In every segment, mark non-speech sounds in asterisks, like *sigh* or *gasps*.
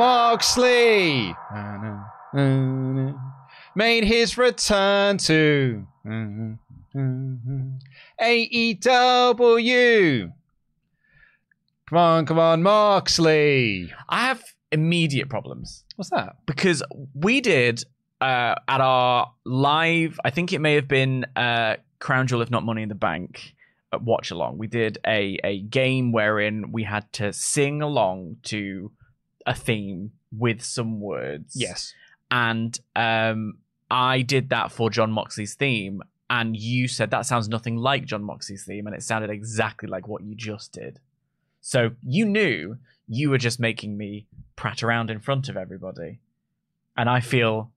Moxley made his return to AEW. Come on, come on, Moxley. I have immediate problems What's that? because we did uh, at our live. I think it may have been uh, Crown Jewel, if not Money in the Bank. uh, Watch along. We did a a game wherein we had to sing along to a theme with some words. Yes. and um, I did that for Jon Moxley's theme, and you said that sounds nothing like Jon Moxley's theme, and it sounded exactly like what you just did. So you knew you were just making me prat around in front of everybody, and I feel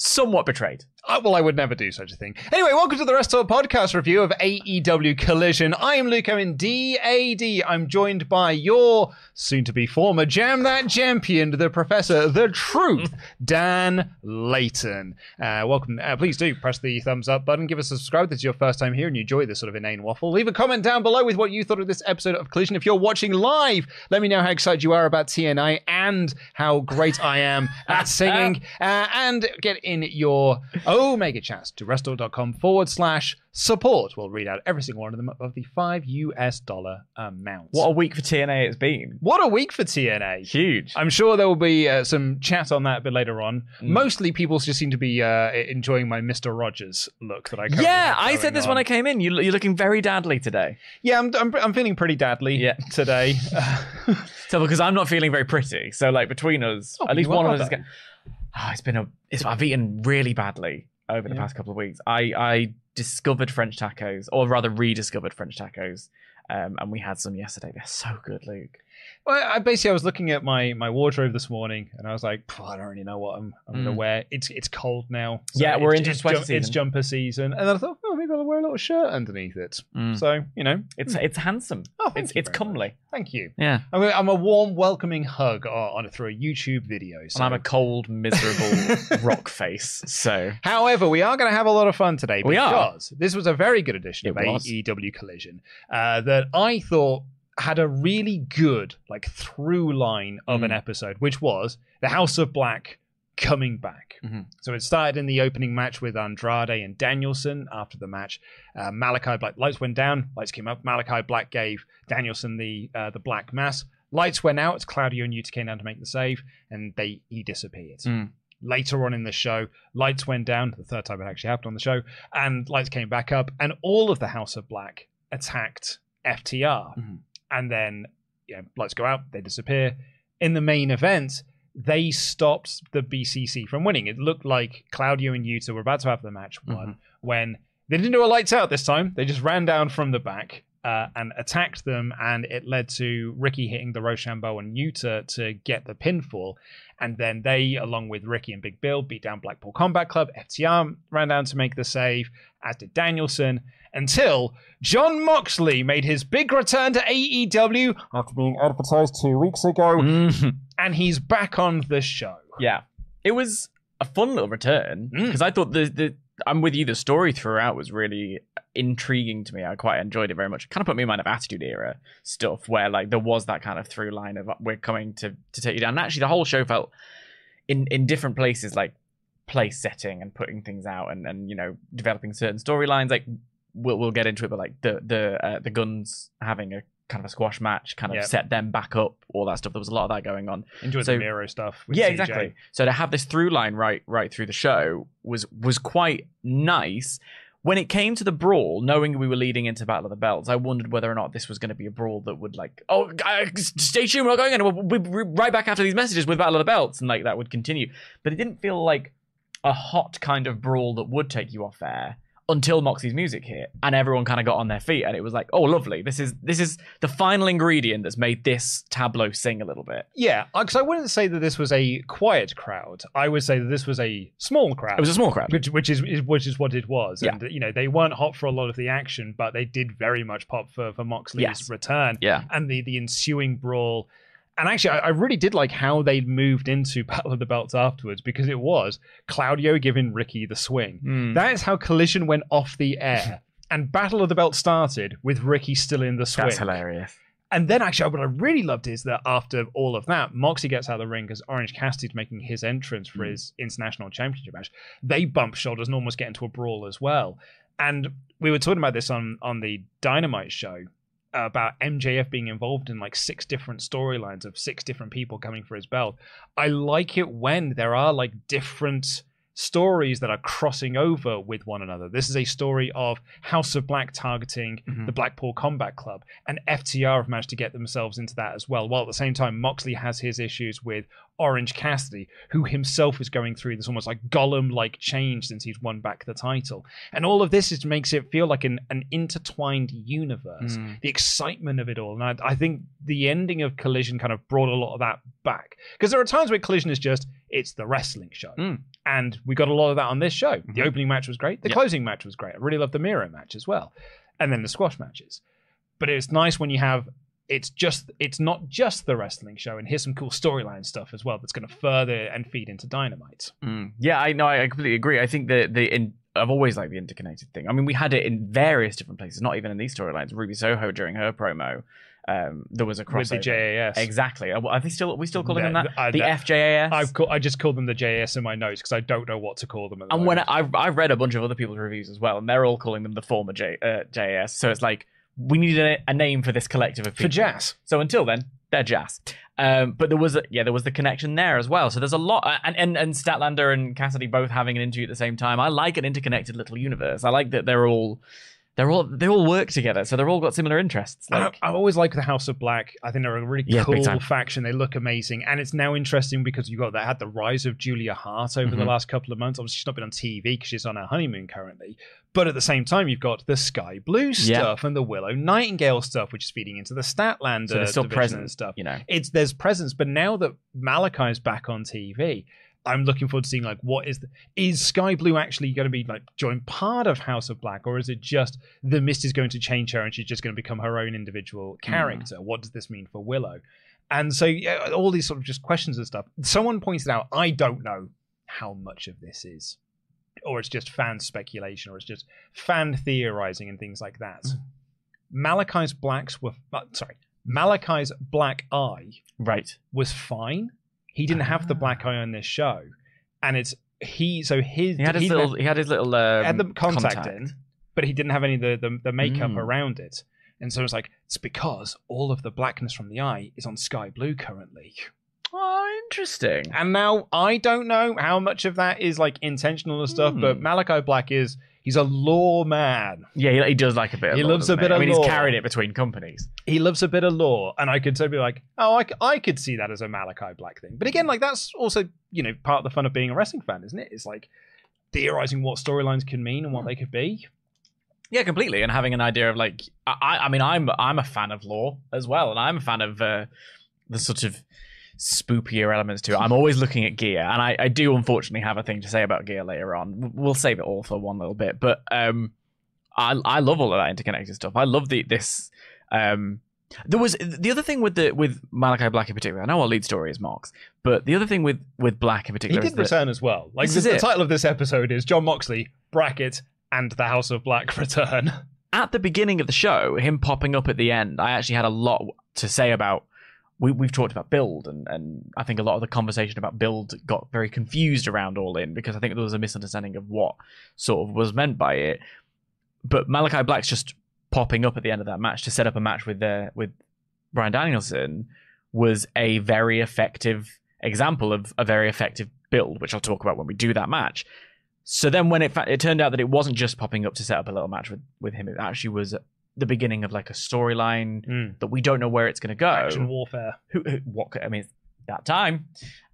somewhat betrayed. Uh, well, I would never do such a thing. Anyway, welcome to the Rest Talk podcast review of AEW Collision. I am Luke Owen, DAD. I'm joined by your soon to be former Jam That Champion, the Professor, the Truth, Dan Layton. Uh, welcome. Uh, please do press the thumbs up button, give us a subscribe. if This is your first time here and you enjoy this sort of inane waffle. Leave a comment down below with what you thought of this episode of Collision. If you're watching live, let me know how excited you are about TNA and how great I am at singing. *laughs* Uh, and get in your Omega chats to restore.com forward slash support. We'll read out every single one of them of the five US dollar amount. What a week for TNA it's been. What a week for TNA. Huge. I'm sure there will be uh, some chat on that a bit later on. Mm. Mostly people just seem to be uh, enjoying my Mr. Rogers look that I yeah, I said this on. when I came in. You, you're looking very dadly today. Yeah, I'm, I'm, I'm feeling pretty dadly Yeah. today. *laughs* So because I'm not feeling very pretty, so like between us, Oh, at least one of us is though. Oh, it's been a. It's, I've eaten really badly over the Yeah. past couple of weeks. I I discovered French tacos, or rather rediscovered French tacos, um, and we had some yesterday. They're so good, Luke. Well, I basically I was looking at my my wardrobe this morning, and I was like, I don't really know what I'm, I'm going to Mm. wear. It's it's cold now. Yeah, we're into it's, sweater It's season. jumper season, and then I thought, oh, maybe I'll wear a little shirt underneath it. Mm. So you know, It's it's handsome. Oh, it's it's comely. thank you. Yeah, I'm a, I'm a warm, welcoming hug on, on through a YouTube video. So. and I'm a cold, miserable *laughs* rock face. So However, we are going to have a lot of fun today We are. because this was a very good edition It of was. AEW Collision uh, that I thought had a really good like through line of an Mm. episode, which was the House of Black coming back. Mhm. So it started in the opening match with Andrade and Danielson. After the match, uh, Malachi Black lights went down, lights came up. Malachi Black gave Danielson the uh, the black mass. Lights went out. Claudio and Yuta came down to make the save, and they he disappeared Mm. later on in the show, lights went down, the third time it actually happened on the show, and lights came back up, and all of the House of Black attacked FTR. Mhm. And then, you know, lights go out, they disappear. In the main event, they stopped the BCC from winning. It looked like Claudio and Yuta were about to have the match one mm-hmm. when they didn't do a lights out this time. They just ran down from the back, uh, and attacked them, and it led to Ricky hitting the Roshambo and Yuta to get the pinfall. And then they, along with Ricky and Big Bill, beat down Blackpool Combat Club. FTR ran down to make the save, as did Danielson, until Jon Moxley made his big return to AEW after being advertised two weeks ago, Mhm. and he's back on the show. Yeah, it was a fun little return Mm. because I thought the the I'm with you. The story throughout was really intriguing to me. I quite enjoyed it very much. It kind of put me in mind of Attitude Era stuff, where like there was that kind of through line of we're coming to to take you down. And actually, the whole show felt in in different places like place setting and putting things out and and you know developing certain storylines. Like we'll we'll get into it, but like the the uh, the guns having a kind of a squash match kind of Yep. set them back up all that stuff there was a lot of that going on Enjoyed So- the Miro stuff. Yeah, CJ. exactly. So to have this through line right right through the show was was quite nice. When it came to the brawl, knowing we were leading into Battle of the Belts, I wondered whether or not this was going to be a brawl that would like, oh, stay tuned, we're not going anywhere. We'll be right back after these messages with Battle of the Belts, and like that would continue. But it didn't feel like a hot kind of brawl that would take you off air until Moxie's music hit, and everyone kind of got on their feet, and it was like, oh, lovely. This is this is the final ingredient that's made this tableau sing a little bit. Yeah, because I wouldn't say that this was a quiet crowd. I would say that this was a small crowd. It was a small crowd. which which is, is which is what it was. Yeah. And you know, they weren't hot for a lot of the action, but they did very much pop for, for Moxley's Yes. return. Yeah. And the the ensuing brawl. And actually, I, I really did like how they moved into Battle of the Belts afterwards because it was Claudio giving Ricky the swing. Mm. That is how Collision went off the air. *laughs* and Battle of the Belt started with Ricky still in the swing. That's hilarious. And then actually, what I really loved is that after all of that, Moxie gets out of the ring because Orange Cassidy's making his entrance for Mm. his international championship match. They bump shoulders and almost get into a brawl as well. And we were talking about this on on the Dynamite show about MJF being involved in like six different storylines of six different people coming for his belt. I like it when there are like different stories that are crossing over with one another. This is a story of House of Black targeting Mhm. the Blackpool Combat Club, and FTR have managed to get themselves into that as well. While at the same time, Moxley has his issues with Orange Cassidy, who himself is going through this almost like Gollum like change since he's won back the title. And all of this is, makes it feel like an, an intertwined universe. Mm. The excitement of it all. And I, I think the ending of Collision kind of brought a lot of that back. Because there are times where Collision is just, it's the wrestling show. Mm. And we got a lot of that on this show. The Mhm. opening match was great. The Yeah. closing match was great. I really loved the Miro match as well. And then the squash matches. But it's nice when you have it's just it's not just the wrestling show and here's some cool storyline stuff as well that's going to further and feed into dynamite Mm. Yeah, I know. I completely agree. I think the the in, I've always liked the interconnected thing. I mean, we had it in various different places, not even in these storylines. Ruby Soho during her promo, um, there was a crossover. with the JAS. Exactly. Are they still? Are we still calling them that? I- the that- FJAS. I've call, I just called them the JAS in my notes because I don't know what to call them. And when moment. I, I've I've read a bunch of other people's reviews as well, and they're all calling them the former J, uh, JAS. So it's like we need a, a name for this collective of people. for. Jazz, So until then, they're jazz. Um, but there was a, yeah, there was the connection there as well. So there's a lot, uh, and, and and Statlander and Cassidy both having an interview at the same time. I like an interconnected little universe. I like that they're all they're all they all work together, so they're all got similar interests. Like I, I always like the House of Black. I think they're a really Yeah, cool faction. They look amazing, and it's now interesting because you got that had the rise of Julia Hart over the Mhm. last couple of months. Obviously, she's not been on TV because she's on her honeymoon currently. But at the same time, you've got the Sky Blue Yeah. stuff and the Willow Nightingale stuff, which is feeding into the Statlander so still present and stuff. you know. It's there's presence, but now that Malachi's back on TV, I'm looking forward to seeing like what is the, is Sky Blue actually going to be like join part of House of Black, or is it just the Mist is going to change her and she's just going to become her own individual hmm. character? What does this mean for Willow? And so yeah, all these sort of just questions and stuff. Someone pointed out, I don't know how much of this is, or it's just fan speculation, or it's just fan theorizing and things like that. Malachi's blacks were uh, sorry. Malachi's black eye Right. was fine. He didn't have the black eye on this show, and it's he. So his He had his little. He had his little. Um, had the contact, in, but he didn't have any of the the, the makeup Mm. around it. And so it's like it's because all of the blackness from the eye is on sky blue currently. Oh, interesting. And now I don't know how much of that is like intentional and stuff, Hmm. but Malachi Black is he's a lore man. Yeah, he, he does like a bit. Of He lore, loves a doesn't bit he? of I mean, lore. he's carried it between companies. He loves a bit of lore, and I could so be like, oh, I, c- I could see that as a Malachi Black thing. But again, like that's also you know part of the fun of being a wrestling fan, isn't it? It's like theorizing what storylines can mean and what they could be. Yeah, completely. And having an idea of like, I, I mean, I'm I'm a fan of lore as well, and I'm a fan of uh, the sort of spookier elements to it. I'm always looking at gear, and I, I do unfortunately have a thing to say about gear later on. We'll save it all for one little bit, but um, I I love all of that interconnected stuff. I love the this um. There was the other thing with the with Malachi Black in particular. I know our lead story is Mox, but the other thing with with Black in He particular is did return as well. Like the, the title of this episode is Jon Moxley bracket and the House of Black *laughs* return. at the beginning of the show, him popping up at the end, I actually had a lot to say about. We, we've talked about build, and, and I think a lot of the conversation about build got very confused around All In because I think there was a misunderstanding of what sort of was meant by it. But Malachi Black's just popping up at the end of that match to set up a match with uh, with Bryan Danielson was a very effective example of a very effective build, which I'll talk about when we do that match. So then, when it fa- it turned out that it wasn't just popping up to set up a little match with, with him, it actually was the beginning of like a storyline Mm. that we don't know where it's going to go. Action warfare. Who, who, what? I mean, that time,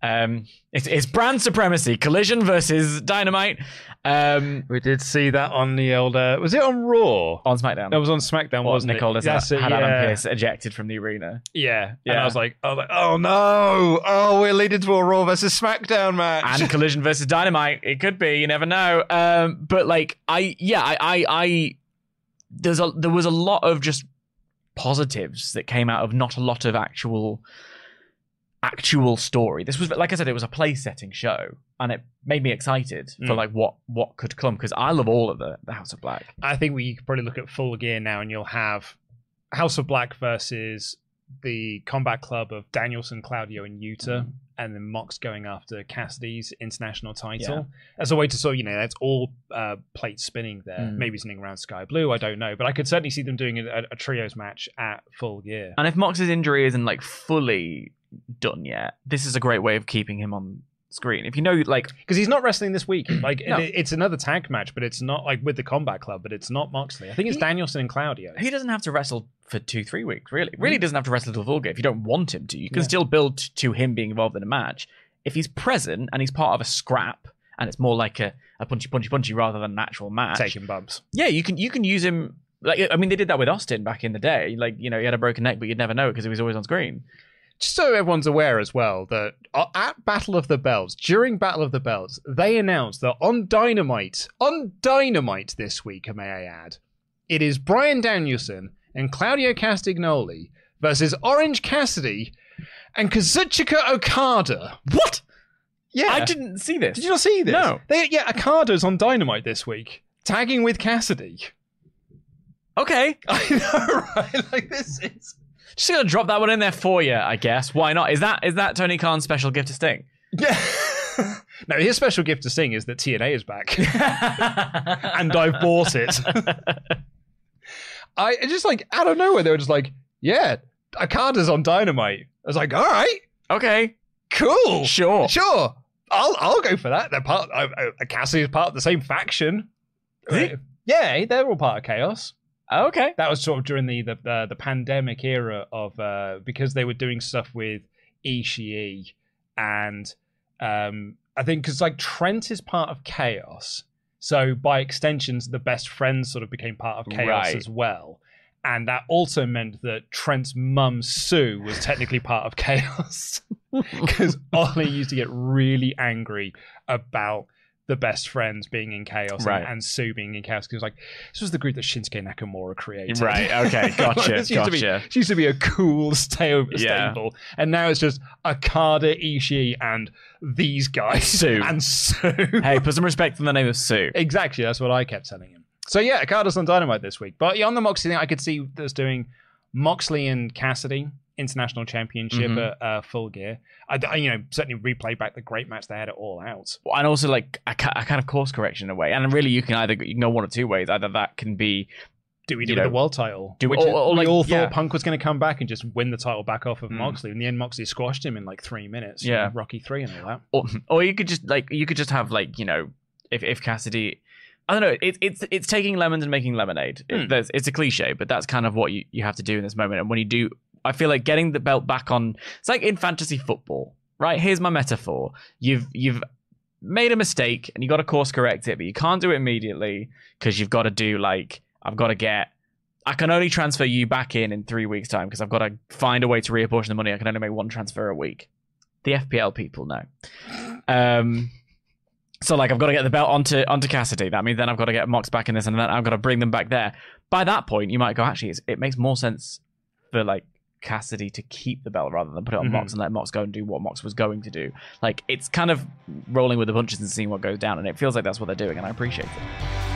um, it's, it's brand supremacy, collision versus dynamite. Um, We did see that on the old. Uh, was it on Raw? on SmackDown, That was on SmackDown, What, wasn't Nicole it? has That's it, had yeah. Adam Pearce ejected from the arena. Yeah, and Yeah. I was like, I was like, oh no, oh we're leading to a Raw versus SmackDown match. and collision versus dynamite it could be you never know um but like i yeah i i, I there's a there was a lot of just positives that came out of not a lot of actual actual story this was like i said it was a play setting show and it made me excited for Mm. like what what could come because i love all of the the house of black I think we could probably look at full gear now, and you'll have House of Black versus the Combat Club of Danielson, Claudio, and Yuta, Mm. and then Mox going after Cassidy's international title as a way to sort of, you know, that's all uh, plate spinning there. Mm. Maybe something around Sky Blue, I don't know, but I could certainly see them doing a, a trios match at full gear. and if mox's injury isn't like fully done yet this is a great way of keeping him on screen if you know like *clears throat* Because he's not wrestling this week. *clears throat* Like No. it- it's another tag match, but it's not like with the Combat Club, but it's not Moxley. I think it's He- Danielson and Claudio. he doesn't have to wrestle for two, three weeks. Really, really mm. doesn't have to wrestle till full game if you don't want him to. You can Yeah. still build to him being involved in a match. If he's present and he's part of a scrap, and it's more like a, a punchy, punchy, punchy rather than an actual match. taking bumps. Yeah, you can you can use him. Like I mean, they did that with Austin back in the day. Like you know, he had a broken neck, but you'd never know because he was always on screen. Just so everyone's aware as well that uh, at Battle of the Belts, during Battle of the Belts, they announced that on Dynamite, on Dynamite this week, may I add, it is Bryan Danielson and Claudio Castagnoli versus Orange Cassidy and Kazuchika Okada. What? Yeah, I didn't see this. Did you not see this? No. They, yeah, Okada's on Dynamite this week, tagging with Cassidy. Okay, *laughs* I know, right? Like this is. Just gonna drop that one in there for you. I guess. Why not? Is that is that Tony Khan's special gift to Sting? Yeah. *laughs* no, his special gift to Sting is that TNA is back, *laughs* and I've bought it. I just like out of nowhere they were just like, yeah, Okada's on Dynamite. I was like, all right, okay, cool, sure. sure, I'll I'll go for that. They're part. Uh, uh, Cassidy is part of the same faction. He? Yeah, they're all part of Chaos. Okay. That was sort of during the the uh, the pandemic era of uh, because they were doing stuff with Ishii and um, I think because like Trent is part of Chaos, so by extensions the best friends sort of became part of Chaos Right. as well. And that also meant that Trent's mum Sue was technically part of *laughs* Chaos *laughs* *laughs* because Oli used to get really angry about the best friends being in Chaos and- Right. and, Sue being in Chaos because like this was the group that Shinsuke Nakamura created. Right, okay, *laughs* gotcha, This used to be- gotcha. she used to be a cool stable, Yeah. and now it's just Okada, Ishii, and these guys. Sue. *laughs* and Sue. hey, put some respect on the name of Sue. Exactly, that's what I kept telling him. So yeah, Okada's on Dynamite this week. But yeah, on the Moxley thing, I could see us doing Moxley and Cassidy international championship Mhm. at uh, Full Gear. I, I, you know, certainly replay back the great match they had it all out. and also like a, a kind of course correction in a way. And really, you can either you can go one or two ways. Either that can be Do we do You know, the world title? do- Which or- or we like- all thought yeah. Punk was going to come back and just win the title back off of Mm. Moxley. In the end, Moxley squashed him in like three minutes. Yeah. Rocky three and all that. or, or you could just like you could just have like you know if if Cassidy. I don't know. It's it's it's taking lemons and making lemonade. It- Hmm. it's a cliche, but that's kind of what you, you have to do in this moment. And when you do, I feel like getting the belt back on. It's like in fantasy football, right? Here's my metaphor. You've you've made a mistake and you got to course correct it, but you can't do it immediately because you've got to do like I've got to get. I can only transfer you back in in three weeks' time because I've got to find a way to reapportion the money. I can only make one transfer a week. The FPL people know. Um, so like I've got to get the belt onto onto Cassidy. That means then I've got to get Mox back in this, and then I've got to bring them back there. By that point, you might go, actually, it's, it makes more sense for like Cassidy to keep the belt rather than put it on Mhm. Mox and let Mox go and do what Mox was going to do. Like it's kind of rolling with the punches and seeing what goes down, and it feels like that's what they're doing, and I appreciate it.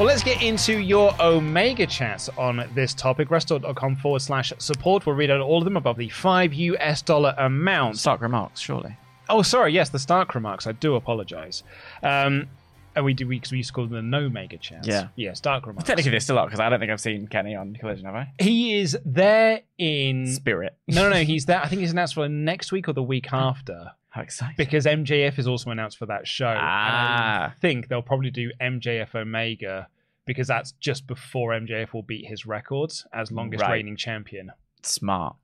Well, let's get into your Omega chats on this topic. Restore.com forward slash support. We'll read out all of them above the five US dollar amount. Stark remarks, surely. Oh, sorry. Yes, the Stark remarks. I do apologize. Um, and we do because we used to call them the no mega chats. Yeah. Yeah, Stark remarks. Technically, they're still up because I don't think I've seen Kenny on Collision, have I? he is there in. Spirit. No, no, no. He's there. I think he's announced for next week or the week after. How exciting. because MJF is also announced for that show. And I Ah. think they'll probably do MJF Omega because that's just before MJF will beat his records as longest Right. reigning champion. Smart.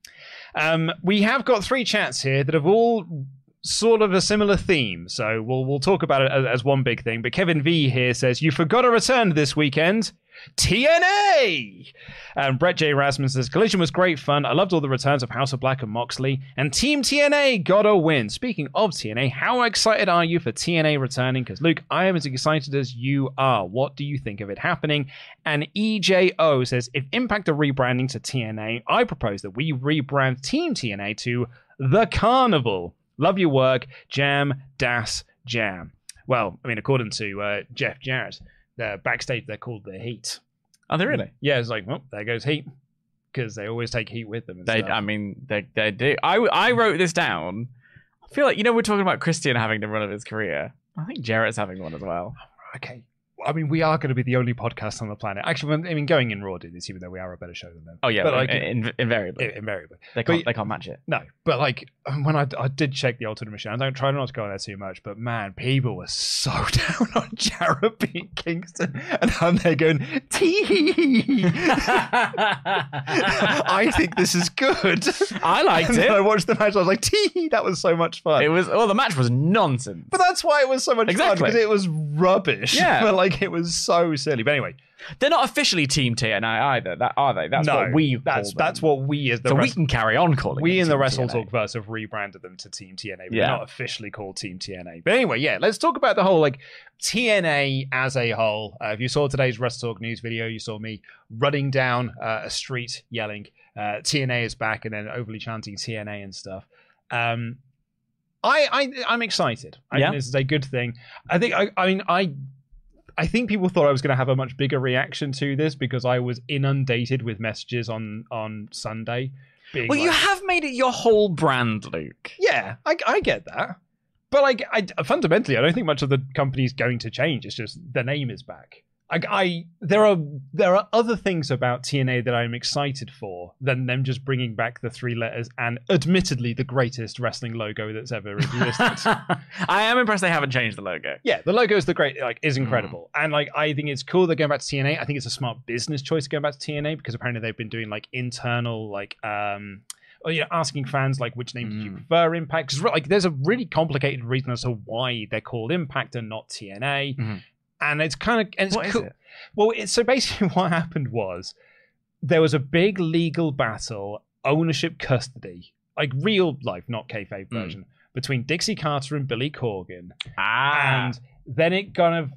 Um, we have got three chats here that have all sort of a similar theme, so we'll we'll talk about it as, one big thing. But Kevin V here says you forgot a return this weekend. TNA! And Brett J. Rasmus says Collision was great fun. I loved all the returns of House of Black and Moxley. And Team TNA got a win. Speaking of TNA, how excited are you for TNA returning? Because Luke, I am as excited as you are. What do you think of it happening? And EJO says if Impact are rebranding to TNA, I propose that we rebrand Team TNA to The Carnival. Love your work, Jam Das Jam. Well, I mean, according to uh, Jeff Jarrett, uh, backstage they're called the Heat. Are they really? Yeah, it's like, well, there goes Heat, because they always take Heat with them. They, stuff. I mean, they, they do. I, I wrote this down. I feel like, you know, we're talking about Christian having the run of his career. I think Jarrett's having one as well. okay. I mean, we are going to be the only podcast on the planet. Actually, I mean, going in Raw did this, even though we are a better show than them. Oh, yeah, but like, in, invariably. invariably. they, can't, but- they can't match it. No, but like um, when I, I did check the Ultimate Machine, I don't try not to go there too much, but man, people were so *laughs* down on Jarrett beat Kingston, and I'm there going tee. *laughs* I think this is good. I liked And then it. I watched the match. I was like, tee. That was so much fun. It was, well, the match was nonsense. but that's why it was so much fun Exactly. because it was rubbish. Yeah. *laughs* but like *laughs* it was so silly. But anyway, They're not officially Team TNA either, that are they? That's no, what we that's them. that's what we as the so we can carry on calling we in the Wrestle TNA. Talk verse have rebranded them to Team TNA. But Yeah. They're not officially called Team TNA. But anyway, yeah, let's talk about the whole like TNA as a whole. Uh, if you saw today's Wrestle Talk news video, you saw me running down uh, a street yelling uh, TNA is back and then overly chanting TNA and stuff. Um, I, I I'm excited. I Yeah. think this is a good thing. I think I, I mean I I think people thought I was going to have a much bigger reaction to this because I was inundated with messages on on Sunday. Well, you have made it your whole brand, Luke. yeah, I, I get that, but like, I fundamentally, I don't think much of the company's going to change. It's just the name is back. I, I there are there are other things about TNA that I'm excited for than them just bringing back the three letters and admittedly the greatest wrestling logo that's ever existed. *laughs* I am impressed they haven't changed the logo. yeah, the logo is the great like is incredible, and like I think it's cool they're going back to TNA. I think it's a smart business choice going back to TNA because apparently they've been doing like internal like um. Or, you know, asking fans like which name do you Mm. prefer Impact? Because like there's a really complicated reason as to why they're called Impact and not TNA, Mhm. And it's kind of and it's What is cool. it? Well, it's, so basically, *laughs* what happened was there was a big legal battle, ownership custody, like real life, not kayfabe Mm. version, between Dixie Carter and Billy Corgan, Ah. and then it kind of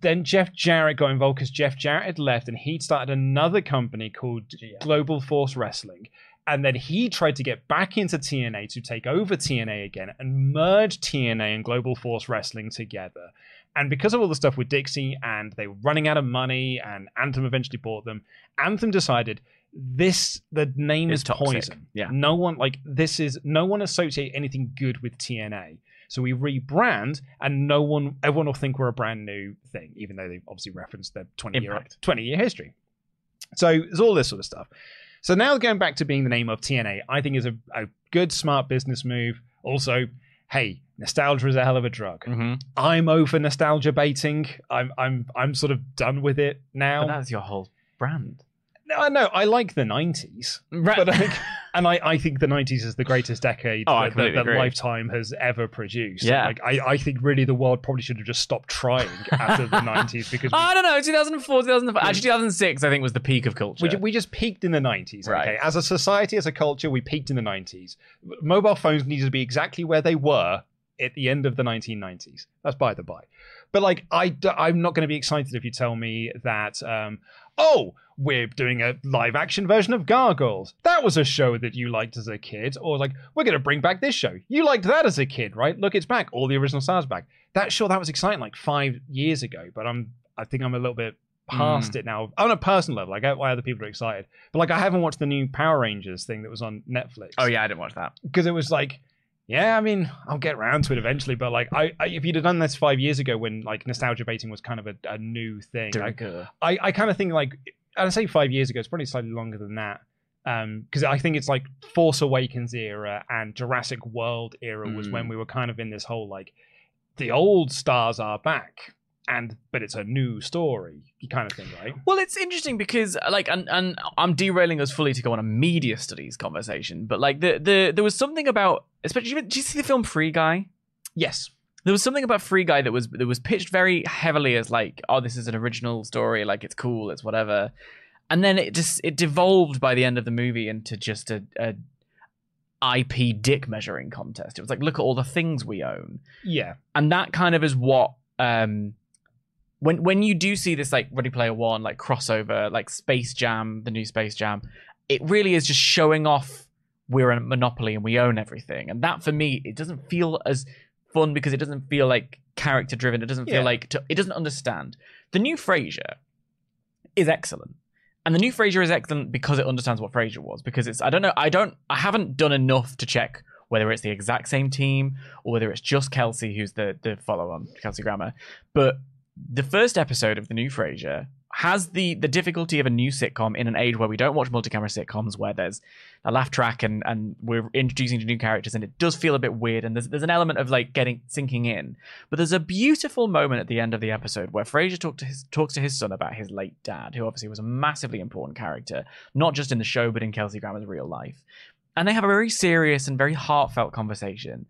then Jeff Jarrett got involved because Jeff Jarrett had left and he'd started another company called Global Force Wrestling. And then he tried to get back into TNA to take over TNA again and merge TNA and Global Force Wrestling together. And because of all the stuff with Dixie and they were running out of money and Anthem eventually bought them, Anthem decided this the name It's is toxic. poison. Yeah. No one like this is no one associate anything good with TNA. So we rebrand, and no one, everyone will think we're a brand new thing, even though they've obviously referenced their twenty year twenty year history. So there's all this sort of stuff. So now going back to being the name of TNA, I think is a, a good, smart business move. Also, hey, nostalgia is a hell of a drug. Mhm. I'm over nostalgia baiting. I'm I'm I'm sort of done with it now. But that's your whole brand. No, I know I like the '90s, Right. but like, *laughs* and I, I think the '90s is the greatest decade Oh, that, that, that. Lifetime has ever produced. Yeah. like I, I think really the world probably should have just stopped trying after the '90s because *laughs* we, I don't know, 2004, 2005. Actually, 2006, I think, was the peak of culture. we, we just peaked in the 90s. Okay, Right. as a society, as a culture, we peaked in the 90s. Mobile phones needed to be exactly where they were at the end of the 1990s. That's by the by. But like, I, I'm not going to be excited if you tell me that, um, oh, we're doing a live action version of Gargoyles. That was a show that you liked as a kid, or like, we're going to bring back this show. You liked that as a kid, right? Look, it's back. All the original stars back. That sure, that was exciting like five years ago. But I'm, I think I'm a little bit past hmm. it now on a personal level. I get why other people are excited, but like, I haven't watched the new Power Rangers thing that was on Netflix oh, yeah, I didn't watch that. because it was like yeah i mean i'll get around to it eventually but like i, I if you'd have done this five years ago when like nostalgia baiting was kind of a, a new thing I. I, I kind of think like and i say five years ago it's probably slightly longer than that um because i think it's like force awakens era and jurassic world era was Mm. when we were kind of in this whole like the old stars are back and but it's a new story kind of thing right Well, it's interesting because, like, and, and I'm derailing us fully to go on a media studies conversation, but like, the the there was something about, especially, did you see the film Free Guy? yes There was something about Free Guy that was that was pitched very heavily as like, oh, this is an original story, like it's cool, it's whatever, and then it just it devolved by the end of the movie into just a, a IP dick measuring contest. It was like, look at all the things we own, yeah. And that kind of is what um when when you do see this like Ready Player One like crossover like Space Jam the new Space Jam it really is just showing off we're a monopoly and we own everything. And that for me it doesn't feel as fun because it doesn't feel like character driven. It doesn't feel Yeah. like to, it doesn't understand. The new Frasier is excellent. And the new Frasier is excellent because it understands what Frasier was because it's I don't know I don't I haven't done enough to check whether it's the exact same team or whether it's just Kelsey who's the the follow on Kelsey Grammer. But the first episode of the new Frasier has the the difficulty of a new sitcom in an age where we don't watch multi-camera sitcoms where there's a laugh track and and we're introducing to new characters and it does feel a bit weird and there's there's an element of like getting sinking in but there's a beautiful moment at the end of the episode where Frasier to his talks to his son about his late dad who obviously was a massively important character not just in the show but in Kelsey Grammer's real life and they have a very serious and very heartfelt conversation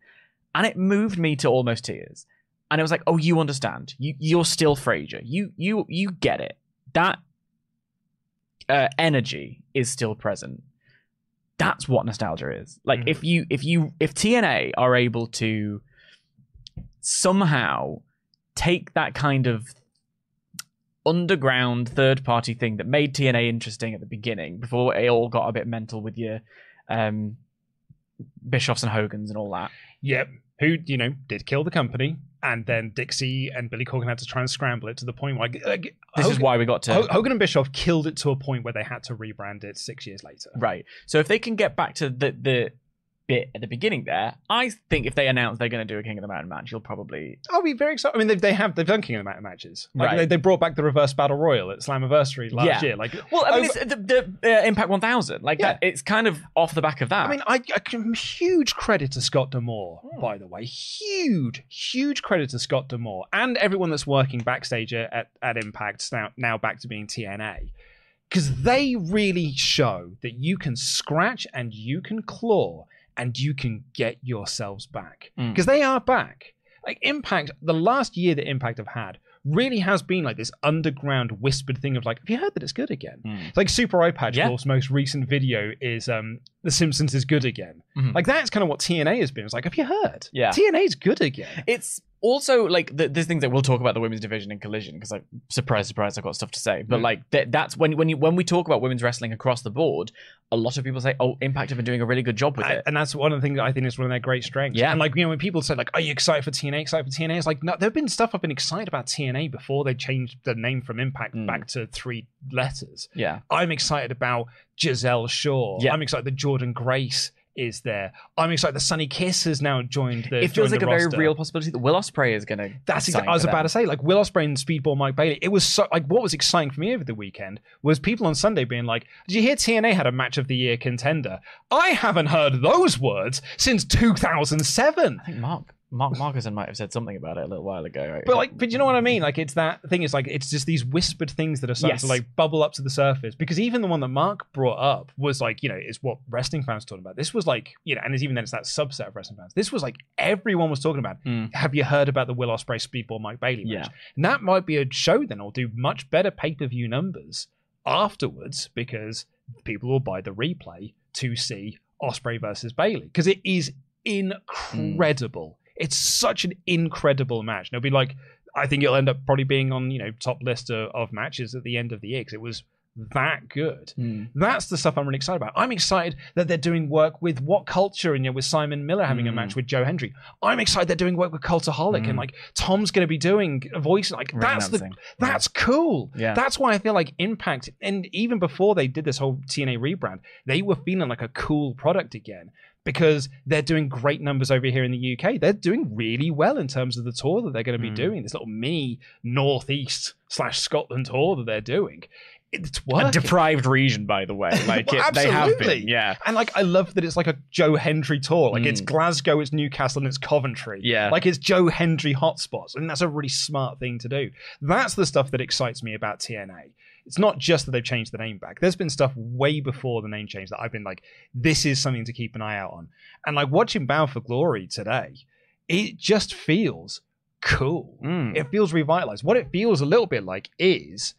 and it moved me to almost tears and it was like, oh, you understand. You you're still Frasier. You you you get it. That uh, energy is still present. That's what nostalgia is. Like Mhm. if you if you if TNA are able to somehow take that kind of underground third party thing that made TNA interesting at the beginning before it all got a bit mental with your um Bischoffs and Hogans and all that. Yep. Who, you know, did kill the company and then Dixie and Billy Corgan had to try and scramble it to the point where like, This is why we got to Ho- Hogan and Bischoff killed it to a point where they had to rebrand it six years later. Right. So if they can get back to the the bit at the beginning there, I think if they announce they're going to do a King of the Mountain match, you'll probably I'll be very excited. I mean, they, they have they've done King of the Mountain matches. Like, Right. they, they brought back the reverse battle royal at Slammiversary last Yeah. year. Like, Well, I mean, over- it's the, the uh, Impact 1000. Like Yeah. that, it's kind of off the back of that. I mean, I, I huge credit to Scott D'Amore, Hmm. by the way. Huge, huge credit to Scott D'Amore and everyone that's working backstage at, at Impact now, now back to being TNA. Because they really show that you can scratch and you can claw and you can get yourselves back. Mm. Because they are back. Like Impact, the last year that Impact have had really has been like this underground whispered thing of like, have you heard that it's good again? Mm. It's like Super Patch, Yeah. most recent video is um The Simpsons is good again. Mhm. Like that's kind of what TNA has been. It's like, have you heard? Yeah. TNA is good again. it's also like th- there's things that we'll talk about the women's division in collision because like surprise surprise i've got stuff to say but Mm. like th- that's when when you when we talk about women's wrestling across the board a lot of people say oh impact have been doing a really good job with I- it and that's one of the things I think is one of their great strengths. Yeah. And like, you know, when people say like, are you excited for TNA? Excited for TNA? It's like, no, there've been stuff I've been excited about TNA before they changed the name from Impact Mm. back to three letters. yeah I'm excited about Giselle Shaw. Yeah. I'm excited that Jordan Grace is there. I'm excited that Sunny Kiss has now joined the it feels like the a very real possibility that will Ospreay is gonna That's exactly. I was about them. to say, like Will Ospreay and Speedball Mike Bailey. It was so like what was exciting for me over the weekend was people on Sunday being like, "Did you hear TNA had a match of the year contender?" I haven't heard those words since 2007. i think mark mark markuson might have said something about it a little while ago right? But like, but you know what I mean? Like, it's that thing. It's like, it's just these whispered things that are starting to like bubble up to the surface. Because even the one that Mark brought up was like, you know, is what wrestling fans talking about. This was like, you know, and it's even then it's that subset of wrestling fans. This was like everyone was talking about. Mm. Have you heard about the Will Ospreay Speedball Mike Bailey match? Yeah. And that might be a show then. It'll do much better pay per view numbers afterwards because people will buy the replay to see Ospreay versus Bailey because it is incredible. It's such an incredible match. And it'll be like, I think it'll end up probably being on you know top list of, of matches at the end of the year because it was that good. Mm. That's the stuff I'm really excited about. I'm excited that they're doing work with What Culture and you know, with Simon Miller having a Mm. match with Joe Hendry. I'm excited they're doing work with Cultaholic Mm. and like Tom's going to be doing a voice. Like that's the that's cool. Yeah. That's why I feel like Impact, and even before they did this whole TNA rebrand, they were feeling like a cool product again because they're doing great numbers over here in the UK. They're doing really well in terms of the tour that they're going to be Mm. doing. This little mini Northeast slash Scotland tour that they're doing. It's a deprived region by the way *laughs* like Well, it, they have absolutely. been yeah And like, I love that it's like a Joe Hendry tour. Like, it's Mm. Glasgow, it's Newcastle, and it's Coventry. Yeah. Like, it's Joe Hendry hotspots. And that's a really smart thing to do. That's the stuff that excites me about TNA. It's not just that they've changed the name back. There's been stuff way before the name change that I've been like, this is something to keep an eye out on. And like, watching Bound for Glory today, it just feels cool. Mm. It feels revitalized. What it feels a little bit like is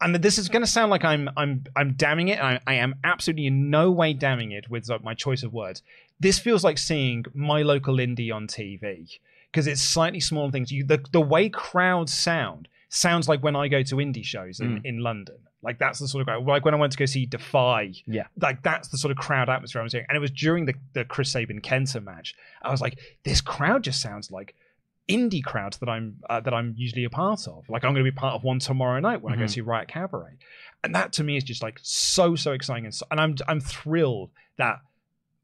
and this is going to sound like I'm I'm I'm damning it. I, I am absolutely in no way damning it with my choice of words. This feels like seeing my local indie on TV because it's slightly smaller things. You the the way crowds sound sounds like when I go to indie shows in, Mm. in London. Like that's the sort of crowd. Like when I went to go see Defy. Yeah. Like that's the sort of crowd atmosphere I was hearing. And it was during the the Chris Sabin Kenta match. I was like, this crowd just sounds like indie crowds that I'm uh, that I'm usually a part of. Like I'm going to be part of one tomorrow night when I go Mhm. see Riot Cabaret, and that to me is just like so so exciting and, so, and I'm I'm thrilled that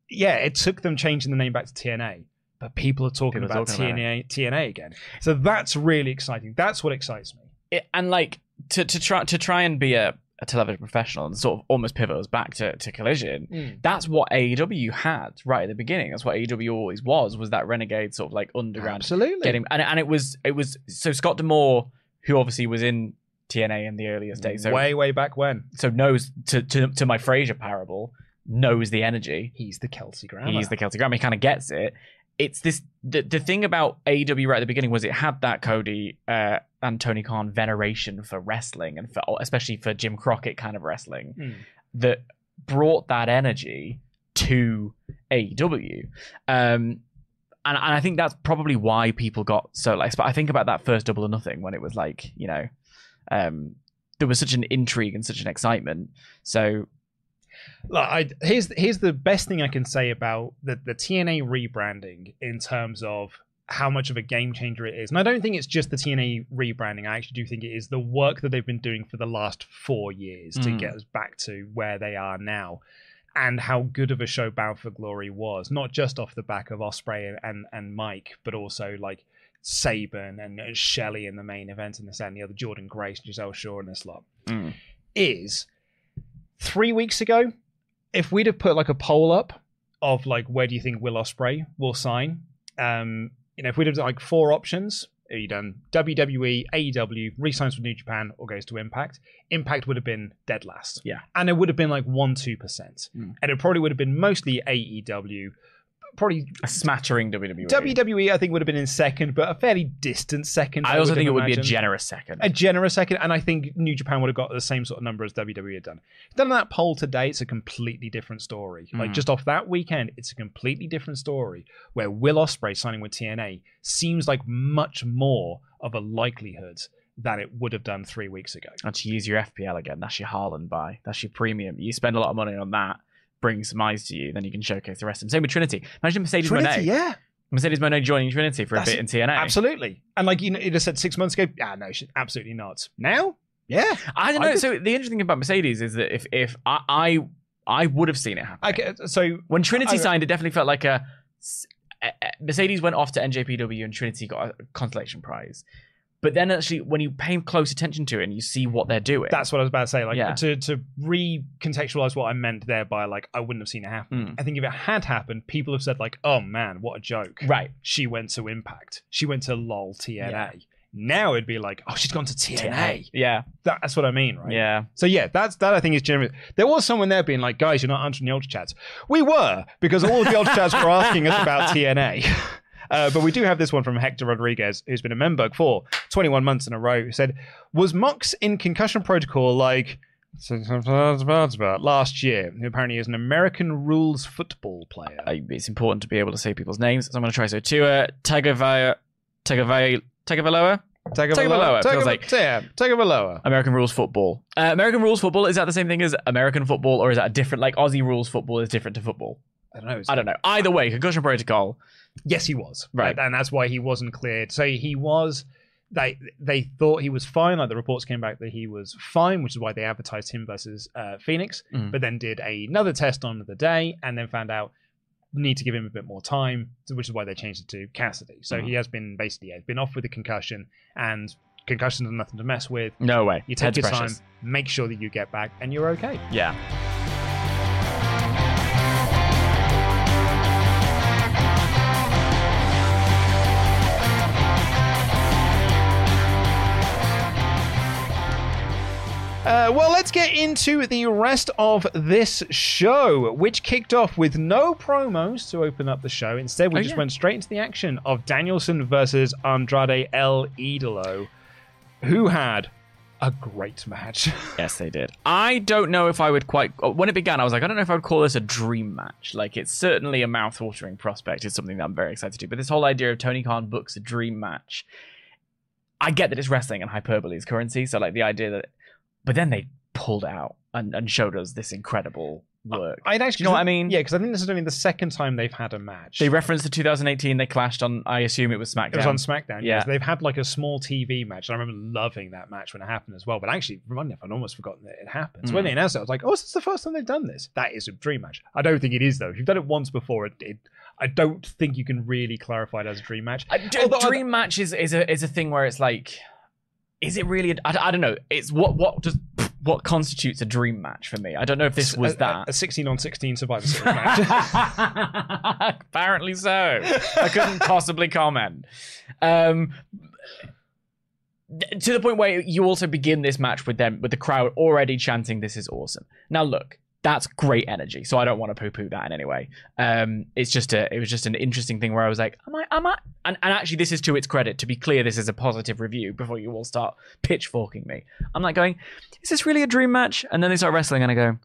yeah it took them changing the name back to TNA, but people are talking People are about talking about TNA TNA again. So that's really exciting. That's what excites me. it, and like to to try to try and be a, a television professional and sort of almost pivot us back to, to collision hmm. that's what AEW had right at the beginning that's what AEW always was was that renegade sort of like underground Absolutely. getting and, and it was it was so Scott D'Amore who obviously was in TNA in the earliest days so way way back when so knows to, to to my Frasier parable knows the energy he's the Kelsey Grammer. He's the Celtic Grammar. He kind of gets it. It's this the, the thing about AEW right at the beginning was it had that Cody uh, and Tony Khan veneration for wrestling and for especially for Jim Crockett kind of wrestling Mm. that brought that energy to AEW. Um, and, and I think that's probably why people got so like. But I think about that first Double or Nothing when it was like you know, um, there was such an intrigue and such an excitement. So Like, I, here's here's the best thing I can say about the the TNA rebranding in terms of how much of a game changer it is. And I don't think it's just the TNA rebranding. I actually do think it is the work that they've been doing for the last four years to Mm. get us back to where they are now. And how good of a show Bound for Glory was, not just off the back of Ospreay and, and, and Mike, but also like Sabin and, and Shelley in the main event and this and the other, Jordan Grace, Giselle Shaw, and this lot Mm. is three weeks ago, if we'd have put like a poll up of like where do you think Will Ospreay will sign, um, you know, if we'd have like four options, are you done WWE, AEW, resigns with New Japan, or goes to Impact? Impact would have been dead last. Yeah. And it would have been like one, two percent. Mm. And it probably would have been mostly AEW. Probably A smattering WWE. WWE, I think, would have been in second, but a fairly distant second. I also think it would be a generous second. a generous second, and I think New Japan would have got the same sort of number as WWE had done. Done that poll today, it's a completely different story. Like Mhm. just off that weekend, it's a completely different story. Where Will Ospreay signing with TNA seems like much more of a likelihood than it would have done three weeks ago. and to use your FPL again, that's your Haaland buy. That's your premium. You spend a lot of money on that, bring some eyes to you, then you can showcase the rest of them. Same with Trinity. Imagine Mercedes Moné. yeah, Mercedes Moné joining Trinity for That's- a bit in TNA. absolutely. And like you know, you'd have said six months ago, ah, no, she- absolutely not. Now, yeah, I don't know. could- So the interesting thing about Mercedes is that if if I I, I would have seen it happen. I get, so when Trinity I- signed, it definitely felt like a- Mercedes went off to NJPW and Trinity got a consolation prize. But then actually, when you pay close attention to it and you see what they're doing, That's what I was about to say. Like Yeah. to to recontextualize what I meant there by like I wouldn't have seen it happen. Mm. I think if it had happened, people have said like, "Oh man, what a joke!" right. She went to Impact. She went to LOL TNA. Yeah. Now it'd be like, "Oh, she's gone to TNA." Yeah, That- that's what I mean, right? yeah. So yeah, that's that. I think is generous. There was someone there being like, "Guys, you're not answering the ultra chats." We were because all of the ultra chats were asking us about TNA. *laughs* Uh, but we do have this one from Hector Rodriguez, who's been a member for 21 months in a row, who said, Was Mox in concussion protocol like last year? Who apparently is an American rules football player. I, it's important to be able to say people's names, so I'm going to try. So Tua Tagovailoa, Tagovailoa, Tagovailoa, Tagovailoa. Tagovailoa, feels like- yeah, Tagovailoa. American rules football. Uh, American rules football is that the same thing as American football, or is that different? Like Aussie rules football is different to football. I don't know. I don't know. Either way, concussion protocol. Yes, he was. Right. And that's why he wasn't cleared. So he was. They they thought he was fine. Like the reports came back that he was fine, which is why they advertised him versus uh, Fenix. Mhm. But then did another test on the day, and then found out need to give him a bit more time, which is why they changed it to Cassidy. So Mhm. he has been basically yeah, been off with a concussion, and concussions are nothing to mess with. No way. You take Head's your precious. time, make sure that you get back, and you're okay. Yeah. Uh, well, let's get into the rest of this show, which kicked off with no promos to open up the show. Instead, we Oh, just yeah. went straight into the action of Danielson versus Andrade El Idolo, who had a great match. *laughs* Yes, they did. I don't know if I would quite. oh, When it began, I was like, I don't know if I would call this a dream match. Like, it's certainly a mouth-watering prospect. It's something that I'm very excited to do. But this whole idea of Tony Khan books a dream match, I get that it's wrestling and hyperbole is currency. So, like, the idea that. But then they pulled out and, and showed us this incredible work. I'd actually, Do you know what I mean? Yeah, because I think this is only the second time they've had a match. They referenced the 2018. They clashed on. I assume it was SmackDown. it was on SmackDown. Yeah. Yes, they've had like a small TV match. and I remember loving that match when it happened as well. But actually, remind me, I'd almost forgotten that it happened. So when Mm. they announced it, I was like, "Oh, is this the first time they've done this?" That is a dream match. I don't think it is though. If you've done it once before, it, it I don't think you can really clarify it as a dream match. A d- Although dream match is, is a is a thing where it's like, is it really? A, I, I don't know. It's what what does what constitutes a dream match for me. I don't know if this was a, that. a, 16 on 16 Survivor Series match. *laughs* *laughs* Apparently so. I couldn't *laughs* possibly comment. Um, to the point where you also begin this match with them with the crowd already chanting this is awesome now look that's great energy so i don't want to poo-poo that in any way um it's just a it was just an interesting thing where i was like am i am i and, and actually this is to its credit to be clear this is a positive review before you all start pitchforking me i'm like going is this really a dream match and then they start wrestling and i go